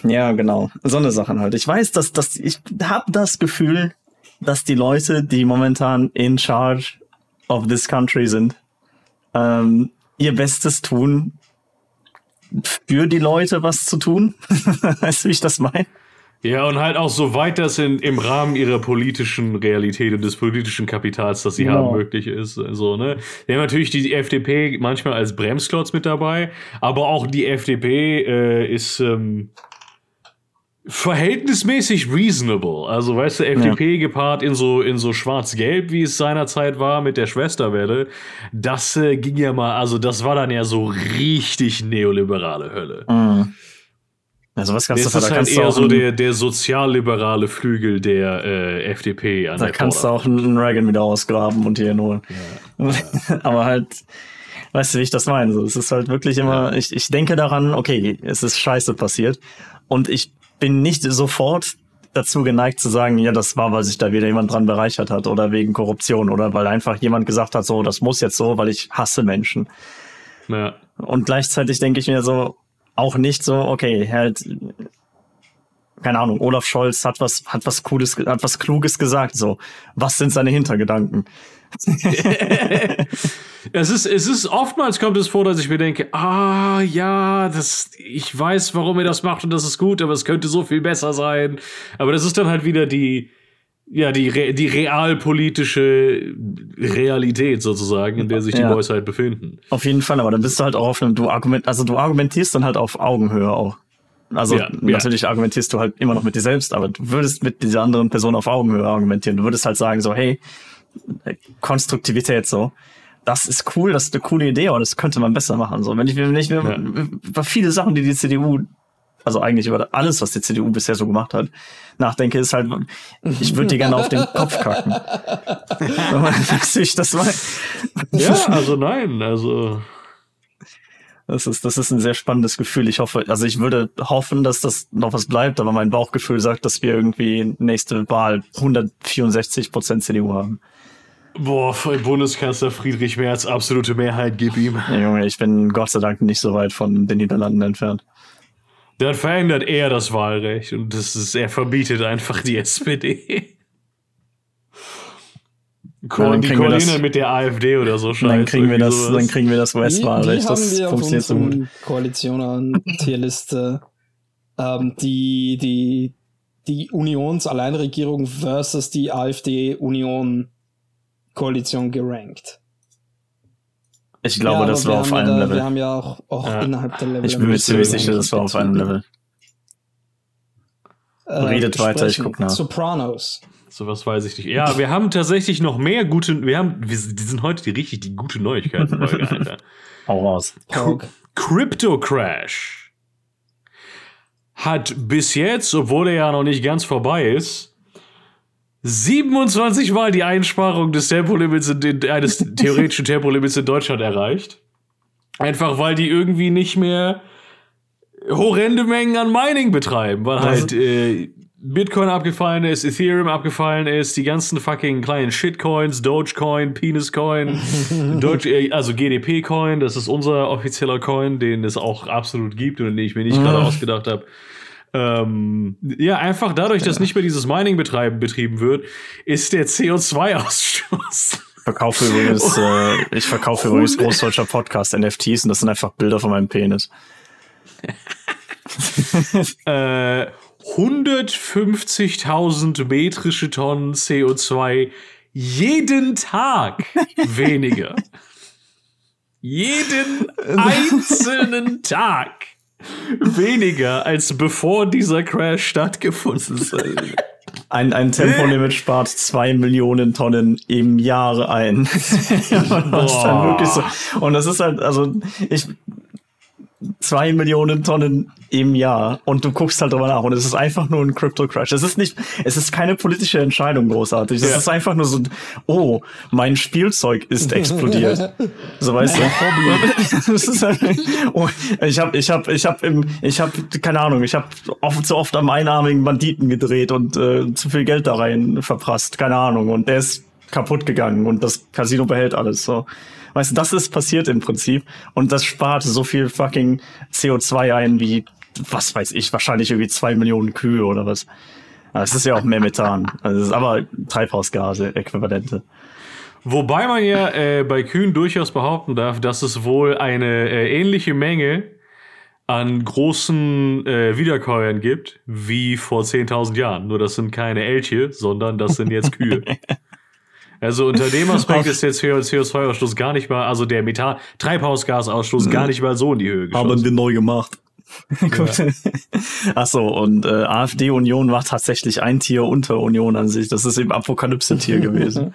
Ja, genau. So eine Sachen halt. Ich weiß, dass, dass ich habe das Gefühl, dass die Leute, die momentan in charge of this country sind, ähm, ihr Bestes tun, für die Leute was zu tun. weißt du, wie ich das meine? Ja, und halt auch soweit das in, im Rahmen ihrer politischen Realität und des politischen Kapitals, das sie Genau. haben, möglich ist. So, ne? Wir haben natürlich die FDP manchmal als Bremsklotz mit dabei, aber auch die FDP äh, ist ähm, verhältnismäßig reasonable. Also, weißt du, FDP gepaart in so, in so schwarz-gelb, wie es seinerzeit war mit der Schwesterwelle, das äh, ging ja mal, also das war dann ja so richtig neoliberale Hölle. Mhm. Ja, sowas kannst Das du, ist da halt kannst du eher so der, der sozialliberale Flügel der äh, FDP an Da der kannst du Vorderbank. auch einen Reagan wieder ausgraben und hier holen. Aber halt, weißt du, wie ich das meine? So, es ist halt wirklich immer, ich, ich denke daran, okay, es ist scheiße passiert. Und ich bin nicht sofort dazu geneigt zu sagen, ja, das war, weil sich da wieder jemand dran bereichert hat oder wegen Korruption oder weil einfach jemand gesagt hat, so, das muss jetzt so, weil ich hasse Menschen. Ja. Und gleichzeitig denke ich mir so, auch nicht so, okay, halt, keine Ahnung, Olaf Scholz hat was, hat was Cooles, hat was Kluges gesagt, so. Was sind seine Hintergedanken? Es ist, es ist oftmals kommt es vor, dass ich mir denke, ah ja, das, ich weiß, warum er das macht und das ist gut, aber es könnte so viel besser sein. Aber das ist dann halt wieder die, ja, die, re- die realpolitische Realität sozusagen, in der sich die Ja. Boys halt befinden. Auf jeden Fall, aber dann bist du halt auch auf einem, du argument, also du argumentierst dann halt auf Augenhöhe auch. Also Ja, ja. natürlich argumentierst du halt immer noch mit dir selbst, aber du würdest mit dieser anderen Person auf Augenhöhe argumentieren. Du würdest halt sagen so, hey, Konstruktivität so. Das ist cool, das ist eine coole Idee, aber das könnte man besser machen. So, wenn ich mir nicht Ja. über viele Sachen, die die CDU, also eigentlich über alles, was die CDU bisher so gemacht hat, nachdenke, ist halt, ich würde die gerne auf den Kopf kacken. Ich das meine? Ja, also nein, also. Das ist, das ist ein sehr spannendes Gefühl. Ich hoffe, also ich würde hoffen, dass das noch was bleibt, aber mein Bauchgefühl sagt, dass wir irgendwie nächste Wahl 164 Prozent CDU haben. Boah, Bundeskanzler Friedrich Merz, absolute Mehrheit, gib ihm. Ja, Junge, ich bin Gott sei Dank nicht so weit von den Niederlanden entfernt. Dann verändert er das Wahlrecht und das ist, er verbietet einfach die SPD. Dann die kriegen wir das- Kollegen mit der AfD oder so dann kriegen wir das, sowas. dann kriegen wir das US-Wahlrecht. haben Das funktioniert so gut. unserem Koalitionen-Tierliste ähm, die, die, die Unions-Alleinregierung versus die AfD-Union-Koalition gerankt? Ich glaube, Ja, das war wir auf einem da, Level. Wir haben ja auch, auch Ja. innerhalb der Level. Ich bin mir ziemlich sicher, das war auf einem Level. äh, Redet weiter, ich guck nach. Sopranos. So was weiß ich nicht. Ja, wir haben tatsächlich noch mehr gute, wir haben, wir, die sind heute die richtig die gute Neuigkeiten, Folge, Alter. Hau raus. Crypto Crash hat bis jetzt, obwohl er ja noch nicht ganz vorbei ist, 27 Mal die Einsparung des Tempolimits in, den- eines theoretischen Tempolimits in Deutschland erreicht. Einfach weil die irgendwie nicht mehr horrende Mengen an Mining betreiben, weil halt äh, Bitcoin abgefallen ist, Ethereum abgefallen ist, die ganzen fucking kleinen Shitcoins, Dogecoin, Peniscoin, Doge, äh, also GDP-Coin, das ist unser offizieller Coin, den es auch absolut gibt und den ich mir nicht gerade ausgedacht habe. Ähm, ja, einfach dadurch, dass nicht mehr dieses Mining betreiben, betrieben wird, ist der CO2-Ausstoß Verkaufe übrigens, äh, ich verkaufe übrigens Großdeutscher Podcast NFTs und das sind einfach Bilder von meinem Penis. äh, 150.000 metrische Tonnen CO2 jeden Tag weniger. jeden einzelnen Tag weniger als bevor dieser Crash stattgefunden hat. ein, ein Tempolimit spart zwei Millionen Tonnen im Jahr ein. das halt wirklich so. Und das ist halt, also ich, zwei Millionen Tonnen im Jahr und du guckst halt drüber nach und es ist einfach nur ein Crypto Crash. Es ist nicht, es ist keine politische Entscheidung großartig. Es ja. ist einfach nur so, oh, mein Spielzeug ist explodiert. so weißt du. das ist halt, oh, ich habe, ich habe, ich habe im, ich habe keine Ahnung, ich habe oft zu oft am einarmigen Banditen gedreht und äh, zu viel Geld da rein verprasst, keine Ahnung und der ist kaputt gegangen und das Casino behält alles so. Weißt du, das ist passiert im Prinzip und das spart so viel fucking CO2 ein wie, was weiß ich, wahrscheinlich irgendwie zwei Millionen Kühe oder was. Es ist ja auch mehr Methan. Also ist aber Treibhausgase, Äquivalente. Wobei man ja äh, bei Kühen durchaus behaupten darf, dass es wohl eine äh, ähnliche Menge an großen äh, Wiederkäuern gibt wie vor 10.000 Jahren. Nur das sind keine Elche, sondern das sind jetzt Kühe. Also unter dem Aspekt ist der CO2-Ausstoß gar nicht mal, also der Methan Treibhausgasausstoß gar nicht mal so in die Höhe geschossen. Haben wir neu gemacht. Ja. Ach so, und äh, AfD-Union war tatsächlich ein Tier unter Union an sich. Das ist eben Apokalypse-Tier gewesen.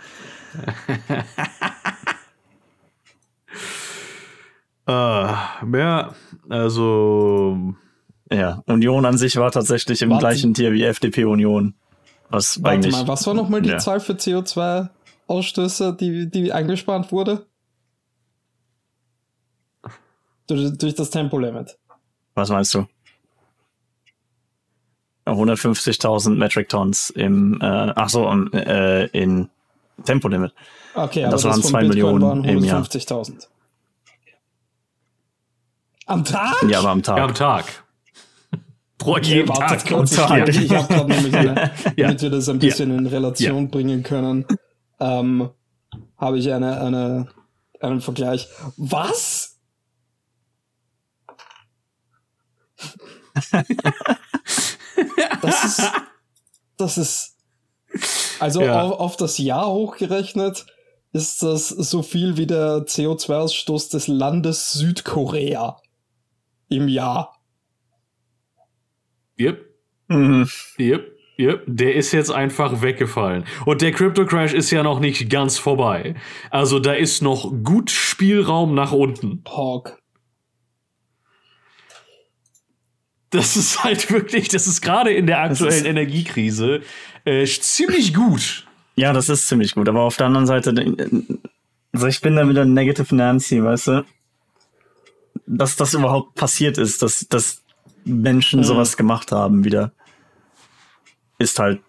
äh, ja, also. Ja, Union an sich war tatsächlich im Warte. gleichen Tier wie FDP-Union. Was Warte eigentlich, mal, was war nochmal die ja. Zahl für CO2? Ausstöße, die, die eingespart wurde? Durch, durch das Tempolimit. Was meinst du? 150.000 Metric Tons im, äh, ach so, äh, in Tempolimit. Okay, aber das, waren das zwei Millionen waren im Jahr. 150.000. Am Tag? Ja, aber am Tag. Ja, am Tag. Pro okay, jeden Tag. Kurz, Tag. Ich, ich habe gerade nämlich, eine, ja. damit wir das ein bisschen ja. in Relation ja. bringen können ähm, habe ich eine, eine, einen Vergleich. Was? das ist, das ist, also ja. auf, auf das Jahr hochgerechnet ist das so viel wie der CO2-Ausstoß des Landes Südkorea im Jahr. Yep. Mhm. Yep. Yep, der ist jetzt einfach weggefallen. Und der Crypto Crash ist ja noch nicht ganz vorbei. Also da ist noch gut Spielraum nach unten. Hawk. Das ist halt wirklich, das ist gerade in der aktuellen Energiekrise äh, ziemlich gut. Ja, das ist ziemlich gut. Aber auf der anderen Seite, also ich bin da wieder Negative Nancy, weißt du? Dass das überhaupt passiert ist, dass, dass Menschen mhm. sowas gemacht haben wieder ist halt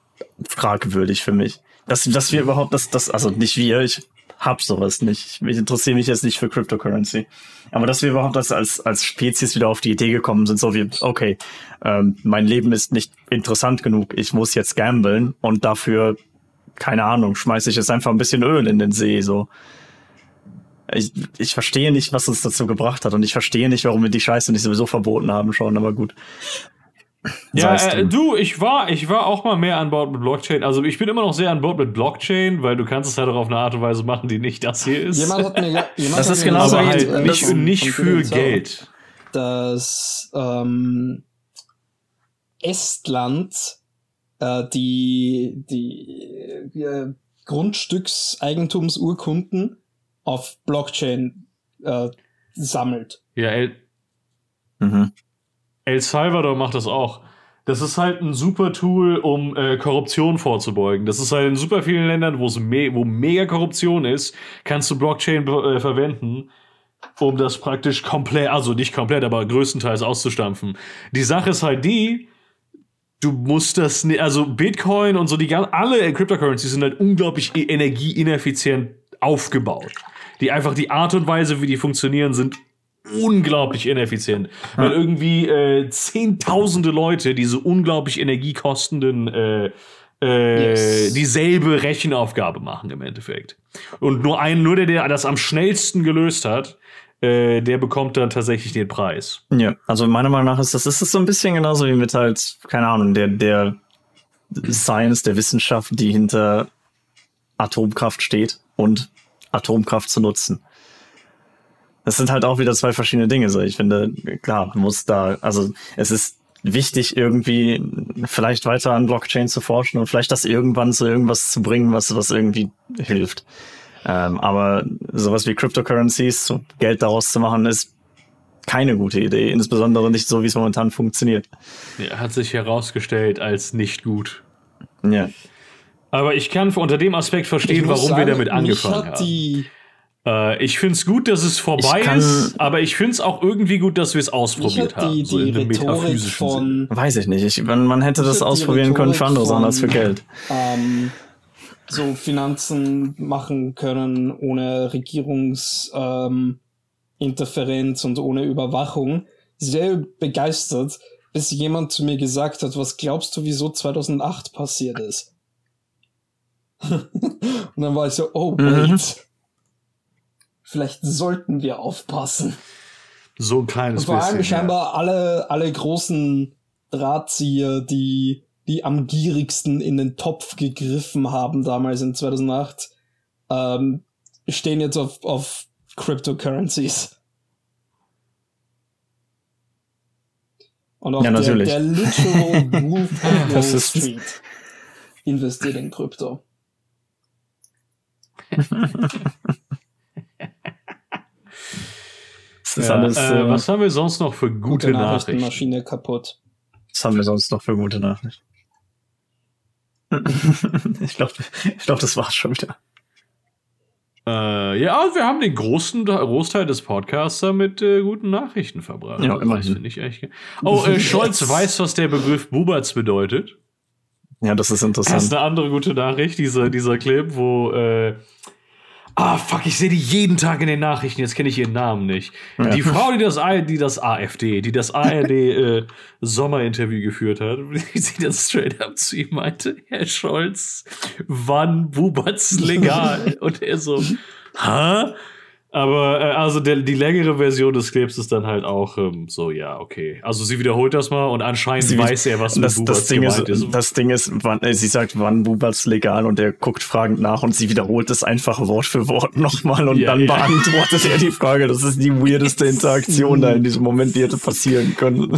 fragwürdig für mich. Dass, dass wir überhaupt, das, das, also nicht wir, ich hab sowas nicht. Ich interessiere mich jetzt nicht für Cryptocurrency. Aber dass wir überhaupt als, als, als Spezies wieder auf die Idee gekommen sind, so wie, okay, ähm, mein Leben ist nicht interessant genug, ich muss jetzt gamblen und dafür, keine Ahnung, schmeiße ich jetzt einfach ein bisschen Öl in den See, so. Ich, ich verstehe nicht, was uns dazu gebracht hat und ich verstehe nicht, warum wir die Scheiße nicht sowieso verboten haben schon, aber gut. Ja, äh, du, ich war, ich war auch mal mehr an Bord mit Blockchain. Also ich bin immer noch sehr an Bord mit Blockchain, weil du kannst es halt auch auf eine Art und Weise machen, die nicht das hier ist. Jemand hat mir, jemand das hat ist genauso halt äh, nicht, nicht für Geld. Dass ähm, Estland äh, die, die äh, Grundstückseigentumsurkunden auf Blockchain äh, sammelt. Ja, mhm. El Salvador macht das auch. Das ist halt ein super Tool, um äh, Korruption vorzubeugen. Das ist halt in super vielen Ländern, wo es me wo mega Korruption ist, kannst du Blockchain äh, verwenden, um das praktisch komplett, also nicht komplett, aber größtenteils auszustampfen. Die Sache ist halt die, du musst das, also Bitcoin und so die alle Cryptocurrencies sind halt unglaublich e-, energieineffizient aufgebaut. Die einfach die Art und Weise, wie die funktionieren, sind unglaublich ineffizient. Weil irgendwie äh, zehntausende Leute diese unglaublich energiekostenden äh, äh, yes. dieselbe Rechenaufgabe machen im Endeffekt. Und nur ein, nur der, der das am schnellsten gelöst hat, äh, der bekommt dann tatsächlich den Preis. Ja, also meiner Meinung nach ist das, ist das so ein bisschen genauso wie mit halt, keine Ahnung, der, der Science, der Wissenschaft, die hinter Atomkraft steht und Atomkraft zu nutzen. Das sind halt auch wieder zwei verschiedene Dinge. So, ich finde, klar, muss da, also es ist wichtig, irgendwie vielleicht weiter an Blockchain zu forschen und vielleicht das irgendwann zu irgendwas zu bringen, was, was irgendwie hilft. Ähm, aber sowas wie Cryptocurrencies, so Geld daraus zu machen, ist keine gute Idee, insbesondere nicht so, wie es momentan funktioniert. Ja, hat sich herausgestellt als nicht gut. Ja. Aber ich kann unter dem Aspekt verstehen, warum sagen, wir damit angefangen haben. Äh, ich finde es gut, dass es vorbei kann, ist, aber ich finde es auch irgendwie gut, dass wir es ausprobiert haben. Die, so die Rhetorik von, Weiß ich nicht. Ich, man, man hätte das ausprobieren können für andere Sachen als für Geld. Ähm, so Finanzen machen können ohne Regierungsinterferenz ähm, und ohne Überwachung. Sehr begeistert, bis jemand zu mir gesagt hat, was glaubst du, wieso 2008 passiert ist? und dann war ich so, oh, wait. Mhm. Vielleicht sollten wir aufpassen. So ein kleines und vor allem bisschen. scheinbar ja. alle, alle großen Drahtzieher, die die am gierigsten in den Topf gegriffen haben damals in 2008, ähm, stehen jetzt auf, auf Cryptocurrencies. Und auch ja, der, der literal Wolf of Wall Street investiert in Krypto. ja, alles, äh, äh, was haben wir sonst noch für gute, gute Nachrichten? Maschine kaputt. Was haben wir sonst noch für gute Nachrichten? ich glaube, ich glaub, das war's schon wieder. Äh, ja, wir haben den großen Großteil des Podcasts mit äh, guten Nachrichten verbracht. Ja, immerhin. Das ich echt. Oh, äh, Scholz weiß, was der Begriff Buberts bedeutet. Ja, das ist interessant. Das ist eine andere gute Nachricht, dieser, dieser Clip, wo äh, Ah, fuck, ich sehe die jeden Tag in den Nachrichten, jetzt kenne ich ihren Namen nicht. Ja. Die Frau, die das, die das AfD, die das ARD äh, Sommerinterview geführt hat, wie sie das straight up zu ihm meinte, Herr Scholz, wann bubert's legal? Und er so, hä? Aber äh, also der, die längere Version des Clips ist dann halt auch ähm, so, ja, okay. Also sie wiederholt das mal und anscheinend sie weiß er, was das, mit Buberts das Ding ist, ist. Das Ding ist, wann, äh, sie sagt, wann Buberts legal und er guckt fragend nach und sie wiederholt das einfach Wort für Wort nochmal und ja, dann ja. beantwortet er die Frage. Das ist die weirdeste Interaktion da in diesem Moment, die hätte passieren können.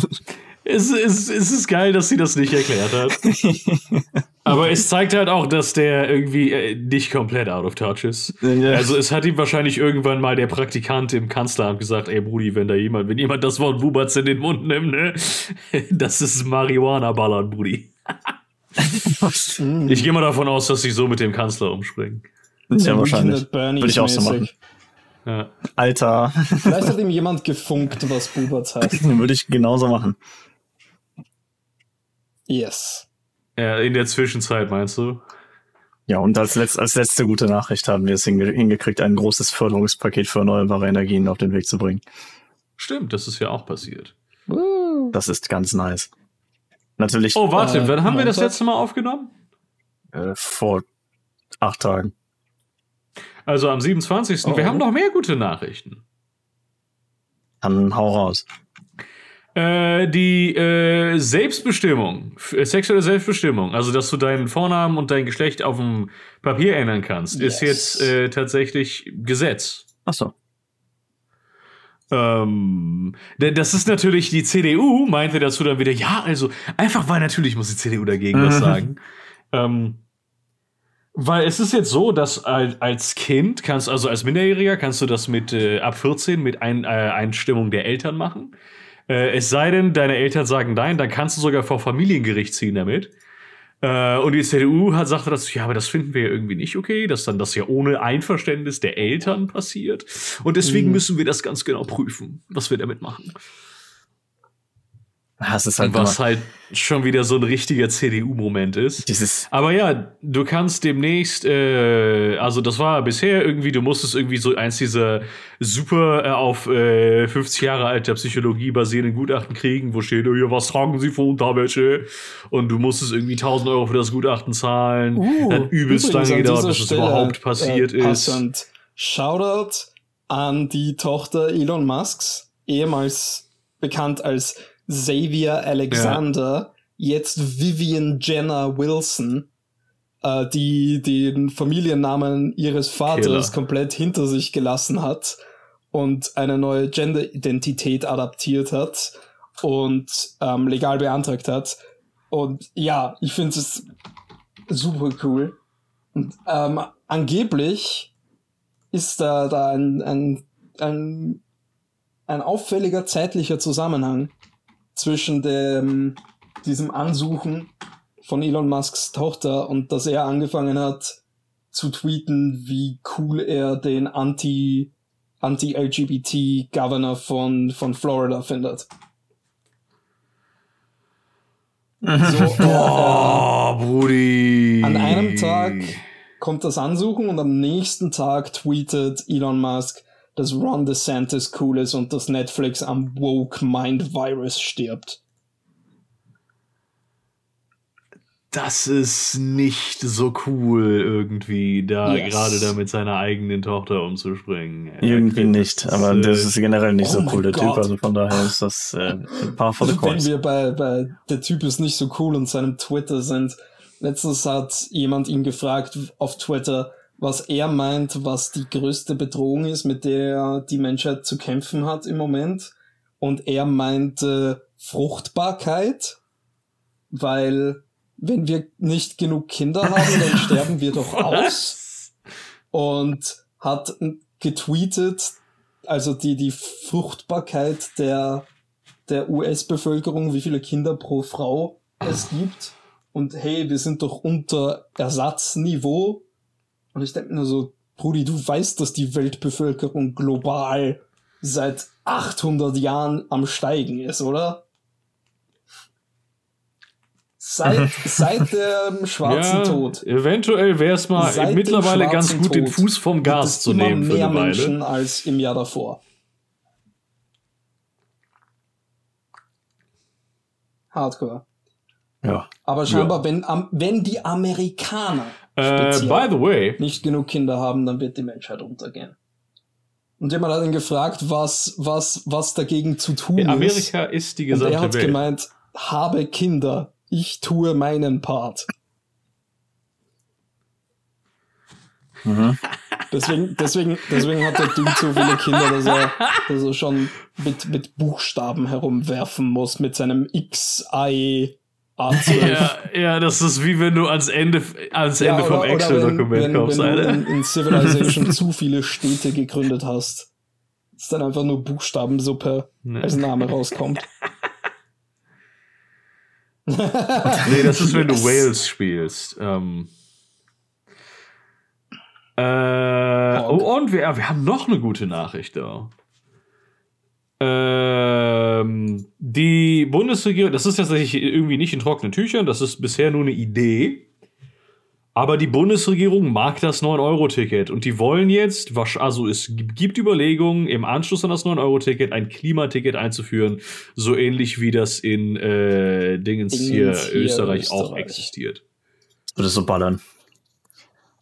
Es, es, es ist geil, dass sie das nicht erklärt hat. Aber es zeigt halt auch, dass der irgendwie äh, nicht komplett out of touch ist. Ja. Also es hat ihm wahrscheinlich irgendwann mal der Praktikant im Kanzleramt gesagt, ey Brudi, wenn da jemand, wenn jemand das Wort Bubatz in den Mund nimmt, ne, das ist Marihuana-Ballern, Brudi. ich gehe mal davon aus, dass sie so mit dem Kanzler umspringen. Ja, wahrscheinlich. Würde ich auch so machen. Ja. Alter. Vielleicht hat ihm jemand gefunkt, was Bubatz heißt. Würde ich genauso machen. Yes. Ja, in der Zwischenzeit meinst du? Ja, und als, letz als letzte gute Nachricht haben wir es hinge hingekriegt, ein großes Förderungspaket für erneuerbare Energien auf den Weg zu bringen. Stimmt, das ist ja auch passiert. Das ist ganz nice. Natürlich. Oh, warte, äh, wann haben wir das letzte Mal aufgenommen? Äh, vor acht Tagen. Also am 27. Oh. Wir haben noch mehr gute Nachrichten. Dann hau raus. Äh, die äh, Selbstbestimmung, äh, sexuelle Selbstbestimmung, also dass du deinen Vornamen und dein Geschlecht auf dem Papier ändern kannst, yes. ist jetzt äh, tatsächlich Gesetz. Ach so. Ähm, denn das ist natürlich, die CDU meinte dazu dann wieder, ja, also einfach weil natürlich muss die CDU dagegen was mhm. sagen. Ähm, weil es ist jetzt so, dass als Kind kannst, also als Minderjähriger, kannst du das mit äh, ab 14 mit ein, äh, Einstimmung der Eltern machen. Äh, es sei denn, deine Eltern sagen nein, dann kannst du sogar vor Familiengericht ziehen damit. Äh, und die CDU hat sagte das, ja, aber das finden wir ja irgendwie nicht okay, dass dann das ja ohne Einverständnis der Eltern passiert. Und deswegen mhm. müssen wir das ganz genau prüfen, was wir damit machen. Das ist halt was halt schon wieder so ein richtiger CDU-Moment ist. Dieses Aber ja, du kannst demnächst, äh, also das war bisher irgendwie, du musstest irgendwie so eins dieser super äh, auf äh, 50 Jahre alter Psychologie basierenden Gutachten kriegen, wo steht, oh, ja, was tragen sie für Unterwäsche? Und du musstest irgendwie 1000 Euro für das Gutachten zahlen. Uh, Hat übelst lange gedauert, bis es überhaupt passiert äh, ist. Shoutout an die Tochter Elon Musks, ehemals bekannt als Xavier Alexander, ja. jetzt Vivian Jenner Wilson, äh, die den Familiennamen ihres Vaters Killer. komplett hinter sich gelassen hat und eine neue Gender-Identität adaptiert hat und ähm, legal beantragt hat. Und ja, ich finde es super cool. Und ähm, angeblich ist da, da ein, ein, ein, ein auffälliger zeitlicher Zusammenhang zwischen dem, diesem Ansuchen von Elon Musks Tochter und dass er angefangen hat zu tweeten, wie cool er den Anti, Anti-LGBT-Governor von, von Florida findet. So, oh, Brudi. An einem Tag kommt das Ansuchen und am nächsten Tag tweetet Elon Musk, dass Ron DeSantis cool ist und dass Netflix am Woke Mind Virus stirbt. das ist nicht so cool, irgendwie da yes. gerade da mit seiner eigenen Tochter umzuspringen. Irgendwie nicht, aber äh, das ist generell nicht oh so cool, der God. Typ. Also von daher ist das äh, ein paar von the Wenn wir bei, bei der Typ ist nicht so cool und seinem Twitter sind. Letztens hat jemand ihn gefragt auf Twitter, was er meint, was die größte Bedrohung ist, mit der die Menschheit zu kämpfen hat im Moment. Und er meinte Fruchtbarkeit, weil wenn wir nicht genug Kinder haben, dann sterben wir doch aus. Und hat getweetet, also die, die Fruchtbarkeit der, der US-Bevölkerung, wie viele Kinder pro Frau es gibt. Und hey, wir sind doch unter Ersatzniveau. Und ich denke nur so, Brudi, du weißt, dass die Weltbevölkerung global seit 800 Jahren am Steigen ist, oder? Seit, seit dem schwarzen ja, Tod. Eventuell wäre es mal seit mittlerweile ganz gut, Tod den Fuß vom Gas zu nehmen für mehr eine Weile. Menschen als im Jahr davor. Hardcore. Ja. Aber scheinbar, ja. wenn, wenn die Amerikaner äh, by the way. nicht genug Kinder haben, dann wird die Menschheit untergehen. Und jemand hat ihn gefragt, was, was, was dagegen zu tun In Amerika ist. ist die gesamte Und er hat Welt. gemeint, habe Kinder ich tue meinen Part. Mhm. Deswegen, deswegen, deswegen hat der Dude so viele Kinder, dass er, dass er schon mit, mit Buchstaben herumwerfen muss, mit seinem X, I, A12. Ja, ja, das ist wie wenn du ans Ende, ans Ende ja, vom Excel-Dokument kommst, wenn, wenn du in, in Civilization zu viele Städte gegründet hast, dass dann einfach nur Buchstabensuppe nee. als Name rauskommt. nee, das ist, wenn du Wales spielst. Ähm. Äh, oh, und wir, wir haben noch eine gute Nachricht da. Ähm, die Bundesregierung, das ist tatsächlich irgendwie nicht in trockenen Tüchern, das ist bisher nur eine Idee. Aber die Bundesregierung mag das 9-Euro-Ticket und die wollen jetzt, also es gibt Überlegungen, im Anschluss an das 9-Euro-Ticket ein Klimaticket einzuführen, so ähnlich wie das in äh, Dingens, Dingens hier, hier Österreich, Österreich, auch existiert. Das würde so ballern.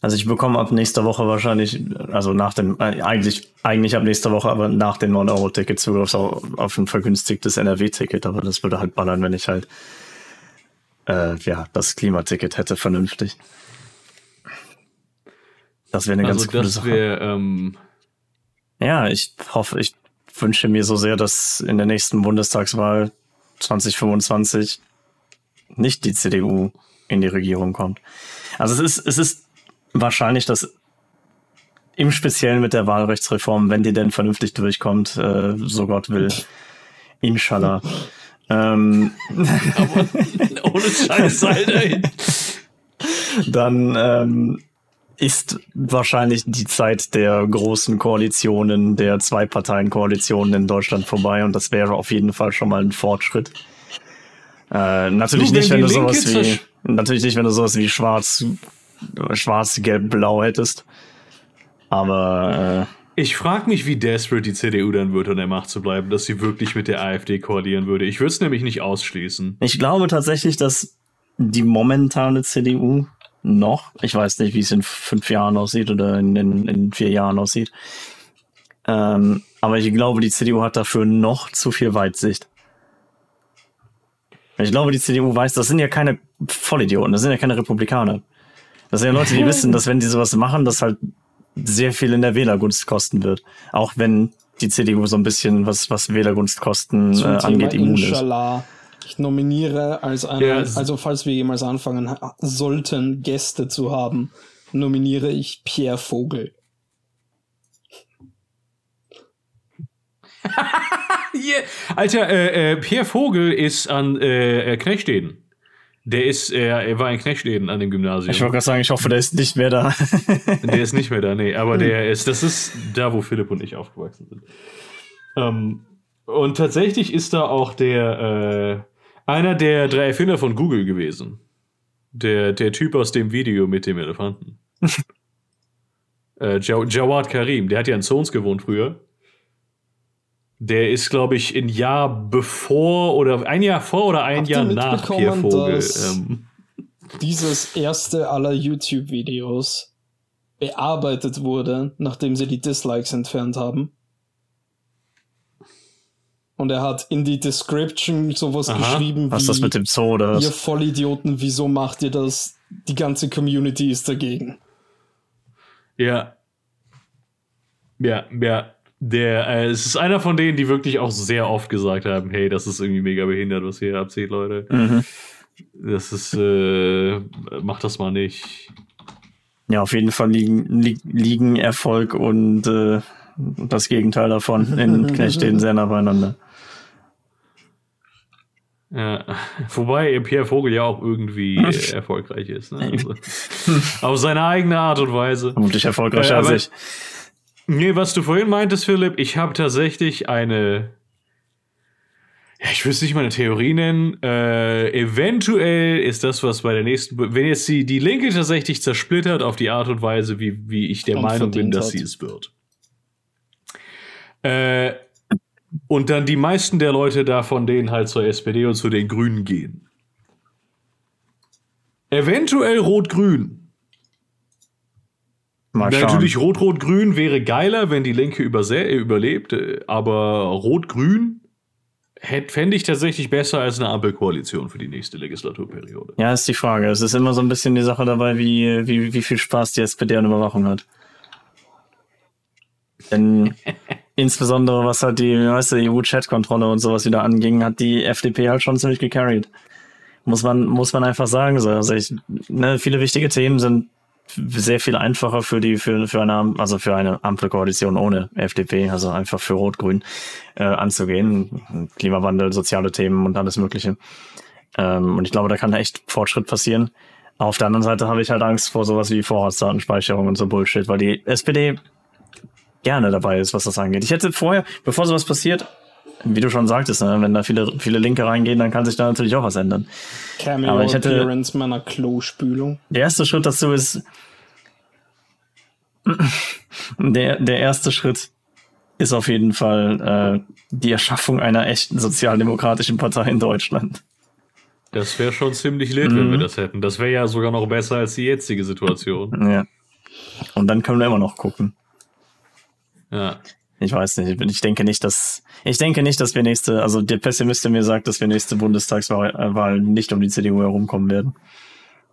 Also ich bekomme ab nächster Woche wahrscheinlich, also nach dem, äh, eigentlich, eigentlich ab nächster Woche, aber nach dem 9-Euro-Ticket Zugriff auf, auf ein vergünstigtes NRW-Ticket, aber das würde halt ballern, wenn ich halt äh, ja, das Klimaticket hätte vernünftig. Das wäre eine also ganz coole Sache. Wär, ähm ja, ich hoffe, ich wünsche mir so sehr, dass in der nächsten Bundestagswahl 2025 nicht die CDU in die Regierung kommt. Also es ist, es ist wahrscheinlich, dass im Speziellen mit der Wahlrechtsreform, wenn die denn vernünftig durchkommt, äh, so Gott will, inshallah. ähm, Aber ohne Scheiß, Alter. dann ähm, ist wahrscheinlich die Zeit der großen Koalitionen, der Zwei-Parteien-Koalitionen in Deutschland vorbei und das wäre auf jeden Fall schon mal ein Fortschritt. Äh, natürlich du, nicht, wenn du sowas wie, natürlich nicht, wenn du sowas wie schwarz, schwarz, gelb, blau hättest. Aber, äh, ich frage mich, wie desperate die CDU dann wird, an der Macht zu bleiben, dass sie wirklich mit der AfD koalieren würde. Ich würde es nämlich nicht ausschließen. Ich glaube tatsächlich, dass die momentane CDU noch. Ich weiß nicht, wie es in fünf Jahren aussieht oder in, in, in vier Jahren aussieht. Ähm, aber ich glaube, die CDU hat dafür noch zu viel Weitsicht. Ich glaube, die CDU weiß, das sind ja keine Vollidioten, das sind ja keine Republikaner. Das sind ja Leute, die wissen, dass wenn die sowas machen, das halt sehr viel in der Wählergunst kosten wird. Auch wenn die CDU so ein bisschen, was, was Wählergunstkosten äh, Thema angeht, immun ist. Inshallah. Ich nominiere als eine, Ja, es- also falls wir jemals anfangen sollten, Gäste zu haben, nominiere ich Pierre Vogel. Hier, Alter, äh, äh, Pierre Vogel ist an äh, äh, Knechtsteden. Der ist, er, er war in Knechtsteden an dem Gymnasium. Ich wollte gerade sagen, ich hoffe, der ist nicht mehr da. Der ist nicht mehr da, nee, aber der ist, das ist da, wo Philipp und ich aufgewachsen sind. Ähm, und tatsächlich ist da auch der, äh, einer der drei Erfinder von Google gewesen. Der, der Typ aus dem Video mit dem Elefanten. äh, Jaw- Jawad Karim, der hat ja in Zons gewohnt früher. Der ist, glaube ich, ein Jahr bevor oder ein Jahr vor oder ein Habt ihr Jahr nach Pierre Vogel. dass- Ähm, Dieses erste aller YouTube-Videos bearbeitet wurde, nachdem sie die Dislikes entfernt haben. Und er hat in die Description sowas Aha. geschrieben Was wie ist das mit dem Zoo oder Ihr was? Vollidioten, wieso macht ihr das? Die ganze Community ist dagegen. Ja. Ja, ja. Der, äh, es ist einer von denen, die wirklich auch sehr oft gesagt haben, hey, das ist irgendwie mega behindert, was ihr hier abzieht, Leute. Mhm. Das ist, äh, macht das mal nicht. Ja, auf jeden Fall liegen, li liegen Erfolg und äh, das Gegenteil davon in Knechtsteden sehr nah beieinander. Ja. Wobei Pierre Vogel ja auch irgendwie äh, erfolgreich ist. Ne? Also, auf seine eigene Art und Weise. Vermutlich erfolgreicher Äh, als aber- ich. Nee, was du vorhin meintest, Philipp, ich habe tatsächlich eine. Ja, ich wüsste nicht mal eine Theorie nennen. Äh, eventuell ist das, was bei der nächsten. Wenn jetzt die, die Linke tatsächlich zersplittert auf die Art und Weise, wie, wie ich der Und Meinung bin, dass hat. sie es wird. Äh, und dann die meisten der Leute da von denen halt zur SPD und zu den Grünen gehen. Eventuell Rot-Grün. Mal schauen. Natürlich Rot-Rot-Grün wäre geiler, wenn die Linke äh, überlebt, äh, aber Rot-Grün fände ich tatsächlich besser als eine Ampelkoalition für die nächste Legislaturperiode. Ja, ist die Frage. Es ist immer so ein bisschen die Sache dabei, wie, wie, wie viel Spaß die SPD an Überwachung hat. Denn insbesondere was halt die, weißt du, EU-Chat-Kontrolle und sowas wieder anging, hat die FDP halt schon ziemlich gecarried. Muss man, muss man einfach sagen. So. Also ich, ne, viele wichtige Themen sind sehr viel einfacher für die, für, für eine, also für eine Ampelkoalition ohne FDP, also einfach für Rot-Grün, äh, anzugehen. Klimawandel, soziale Themen und alles Mögliche. Ähm, und ich glaube, da kann echt Fortschritt passieren. Auf der anderen Seite habe ich halt Angst vor sowas wie Vorratsdatenspeicherung und so Bullshit, weil die SPD gerne dabei ist, was das angeht. Ich hätte vorher, bevor sowas passiert, wie du schon sagtest, ne, wenn da viele, viele Linke reingehen, dann kann sich da natürlich auch was ändern. Cameo Aber ich hätte- Appearance meiner Klospülung. Der erste Schritt dazu ist, der, der erste Schritt ist auf jeden Fall äh, die Erschaffung einer echten sozialdemokratischen Partei in Deutschland. Das wäre schon ziemlich lit, wenn wir das hätten. Das wäre ja sogar noch besser als die jetzige Situation. Ja. Und dann können wir immer noch gucken. Ja. Ich weiß nicht. Ich denke nicht, dass ich denke nicht, dass wir nächste, also der Pessimist in mir sagt, dass wir nächste Bundestagswahl äh, nicht um die CDU herumkommen werden.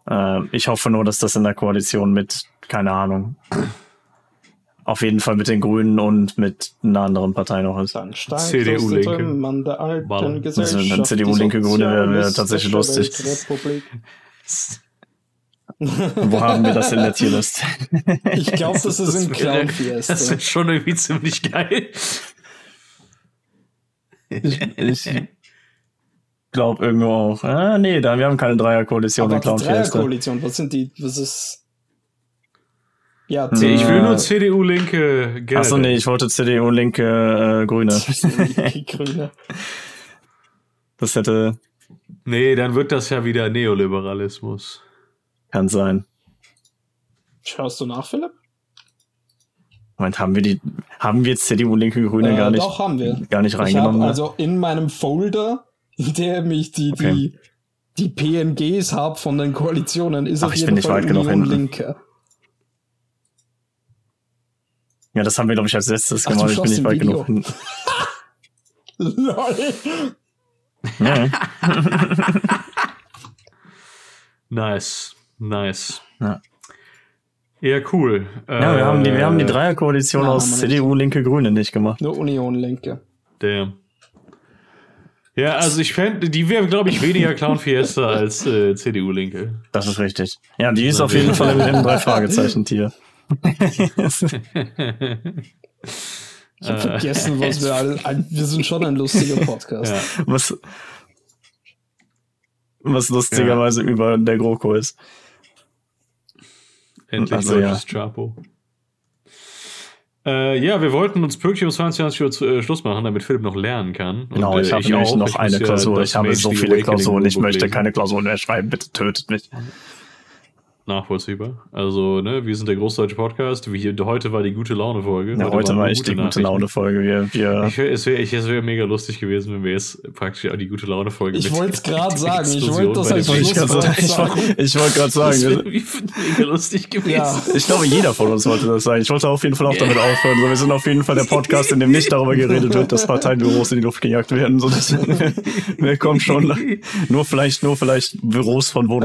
Äh, ich hoffe nur, dass das in der Koalition mit, keine Ahnung, auf jeden Fall mit den Grünen und mit einer anderen Partei noch ist. Dann steigt CDU aus den Linke. Trümmern der alten Ballern. Gesellschaft. Also, dann CDU, die Linke, Grüne wäre- tatsächlich lustig. Wo haben wir das in der Tierlist? Ich glaube, das ist in Clown Das Fiesta. ist schon irgendwie ziemlich geil. ich glaube irgendwo auch. Ah, nee, da, wir haben keine Dreierkoalition in Clown Fiesta. Dreierkoalition, was sind die, was ist... Ja, Nee, Ich will Äh, nur CDU Linke. Achso, nee, ich wollte CDU, Linke, äh, Grüne. die Grüne. Das hätte, Nee, dann wird das ja wieder Neoliberalismus. Kann sein. Schaust du nach, Philipp? Moment, haben wir die, haben wir CDU, Linke, Grüne Äh, gar nicht, Doch, haben wir. gar nicht reingenommen? ne? also in meinem Folder, in dem ich die, die, die PNGs habe von den Koalitionen, ist Ach, auf ich jeden bin nicht Fall weit genug Union hinten. Linke. ja, das haben wir, glaube ich, als letztes Ach, gemacht. Ich bin nicht weit Video. genug hin. Lol. Nice. Nice. Ja. Ja, cool. Ja, wir haben die, wir haben die Äh, Dreierkoalition aus CDU, Linke, Grüne nicht gemacht. Nur Union-Linke. Damn. Ja, also ich fände, die wäre, glaube ich, weniger Clown Fiesta als äh, CDU-Linke. Das ist richtig. Ja, die ist Na, auf jeden Fall im, im Drei-Fragezeichen-Tier. Ich habe vergessen, was wir alle. ein- Wir sind schon ein lustiger Podcast. Ja. was, was lustigerweise über der GroKo ist. Endlich Also, deutsches Chapo. Äh, ja, wir wollten uns pünktlich um 22 Uhr zu, äh, Schluss machen, damit Philipp noch lernen kann. Genau, Und, ich äh, habe nämlich auch. noch Ich eine ja Klausur. das ich habe so Mage viele Klausuren, ich möchte lesen. keine Klausuren mehr schreiben. Bitte tötet mich. Nachvollziehbar. Also, ne, wir sind der großdeutsche Podcast. Wie, heute war die gute Laune-Folge. Ja, heute waren war echt die gute. Laune-Folge. Wir, wir, Ich es wäre es wär mega lustig gewesen, wenn wir jetzt praktisch auch die gute Laune-Folge Ich wollte es gerade sagen. Ich wollte das als Schlusswort wollte ich sagen. ich wollte gerade Das sagen, wäre mega lustig gewesen. Ja. ich glaube, jeder von uns wollte das sagen. Ich wollte auf jeden Fall auch damit aufhören. So, wir sind auf jeden Fall der Podcast, in dem nicht darüber geredet wird, dass Parteienbüros in die Luft gejagt werden. So, das, wir kommen schon. Nur vielleicht, nur vielleicht Büros von Äh,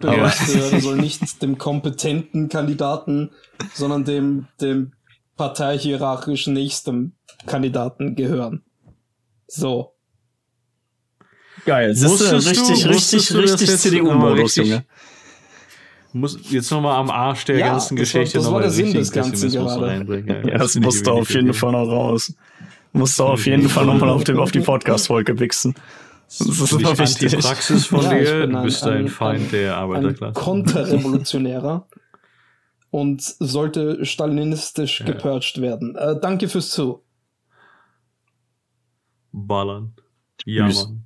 die Wohnungsgesellschaften. österreichische Bundeswettbewerbsbehörde soll nicht dem kompetenten Kandidaten, sondern dem, dem parteihierarchisch nächsten Kandidaten gehören. So. Geil. Das ist du- richtig, richtig, du, richtig jetzt CDU-Modus, richtig- Junge. Muss jetzt nochmal am Arsch der Ja, ganzen das war- Geschichte das war nochmal der Sinn des Ganzen gerade. reinbringen. Ja, das musste auf jeden. Fall noch raus. Musste auf jeden Fall nochmal auf, dem- auf die Podcast-Folge wichsen. Das ist ich wichtig. Antipraxis von Ja, dir. Du ein- bist ein, ein- Feind ein- der Ein Arbeiterklasse. Konterrevolutionärer und sollte stalinistisch Ja. gepurcht werden. Äh, danke fürs Zu. Ballern. Ja, Tschüss. Mann.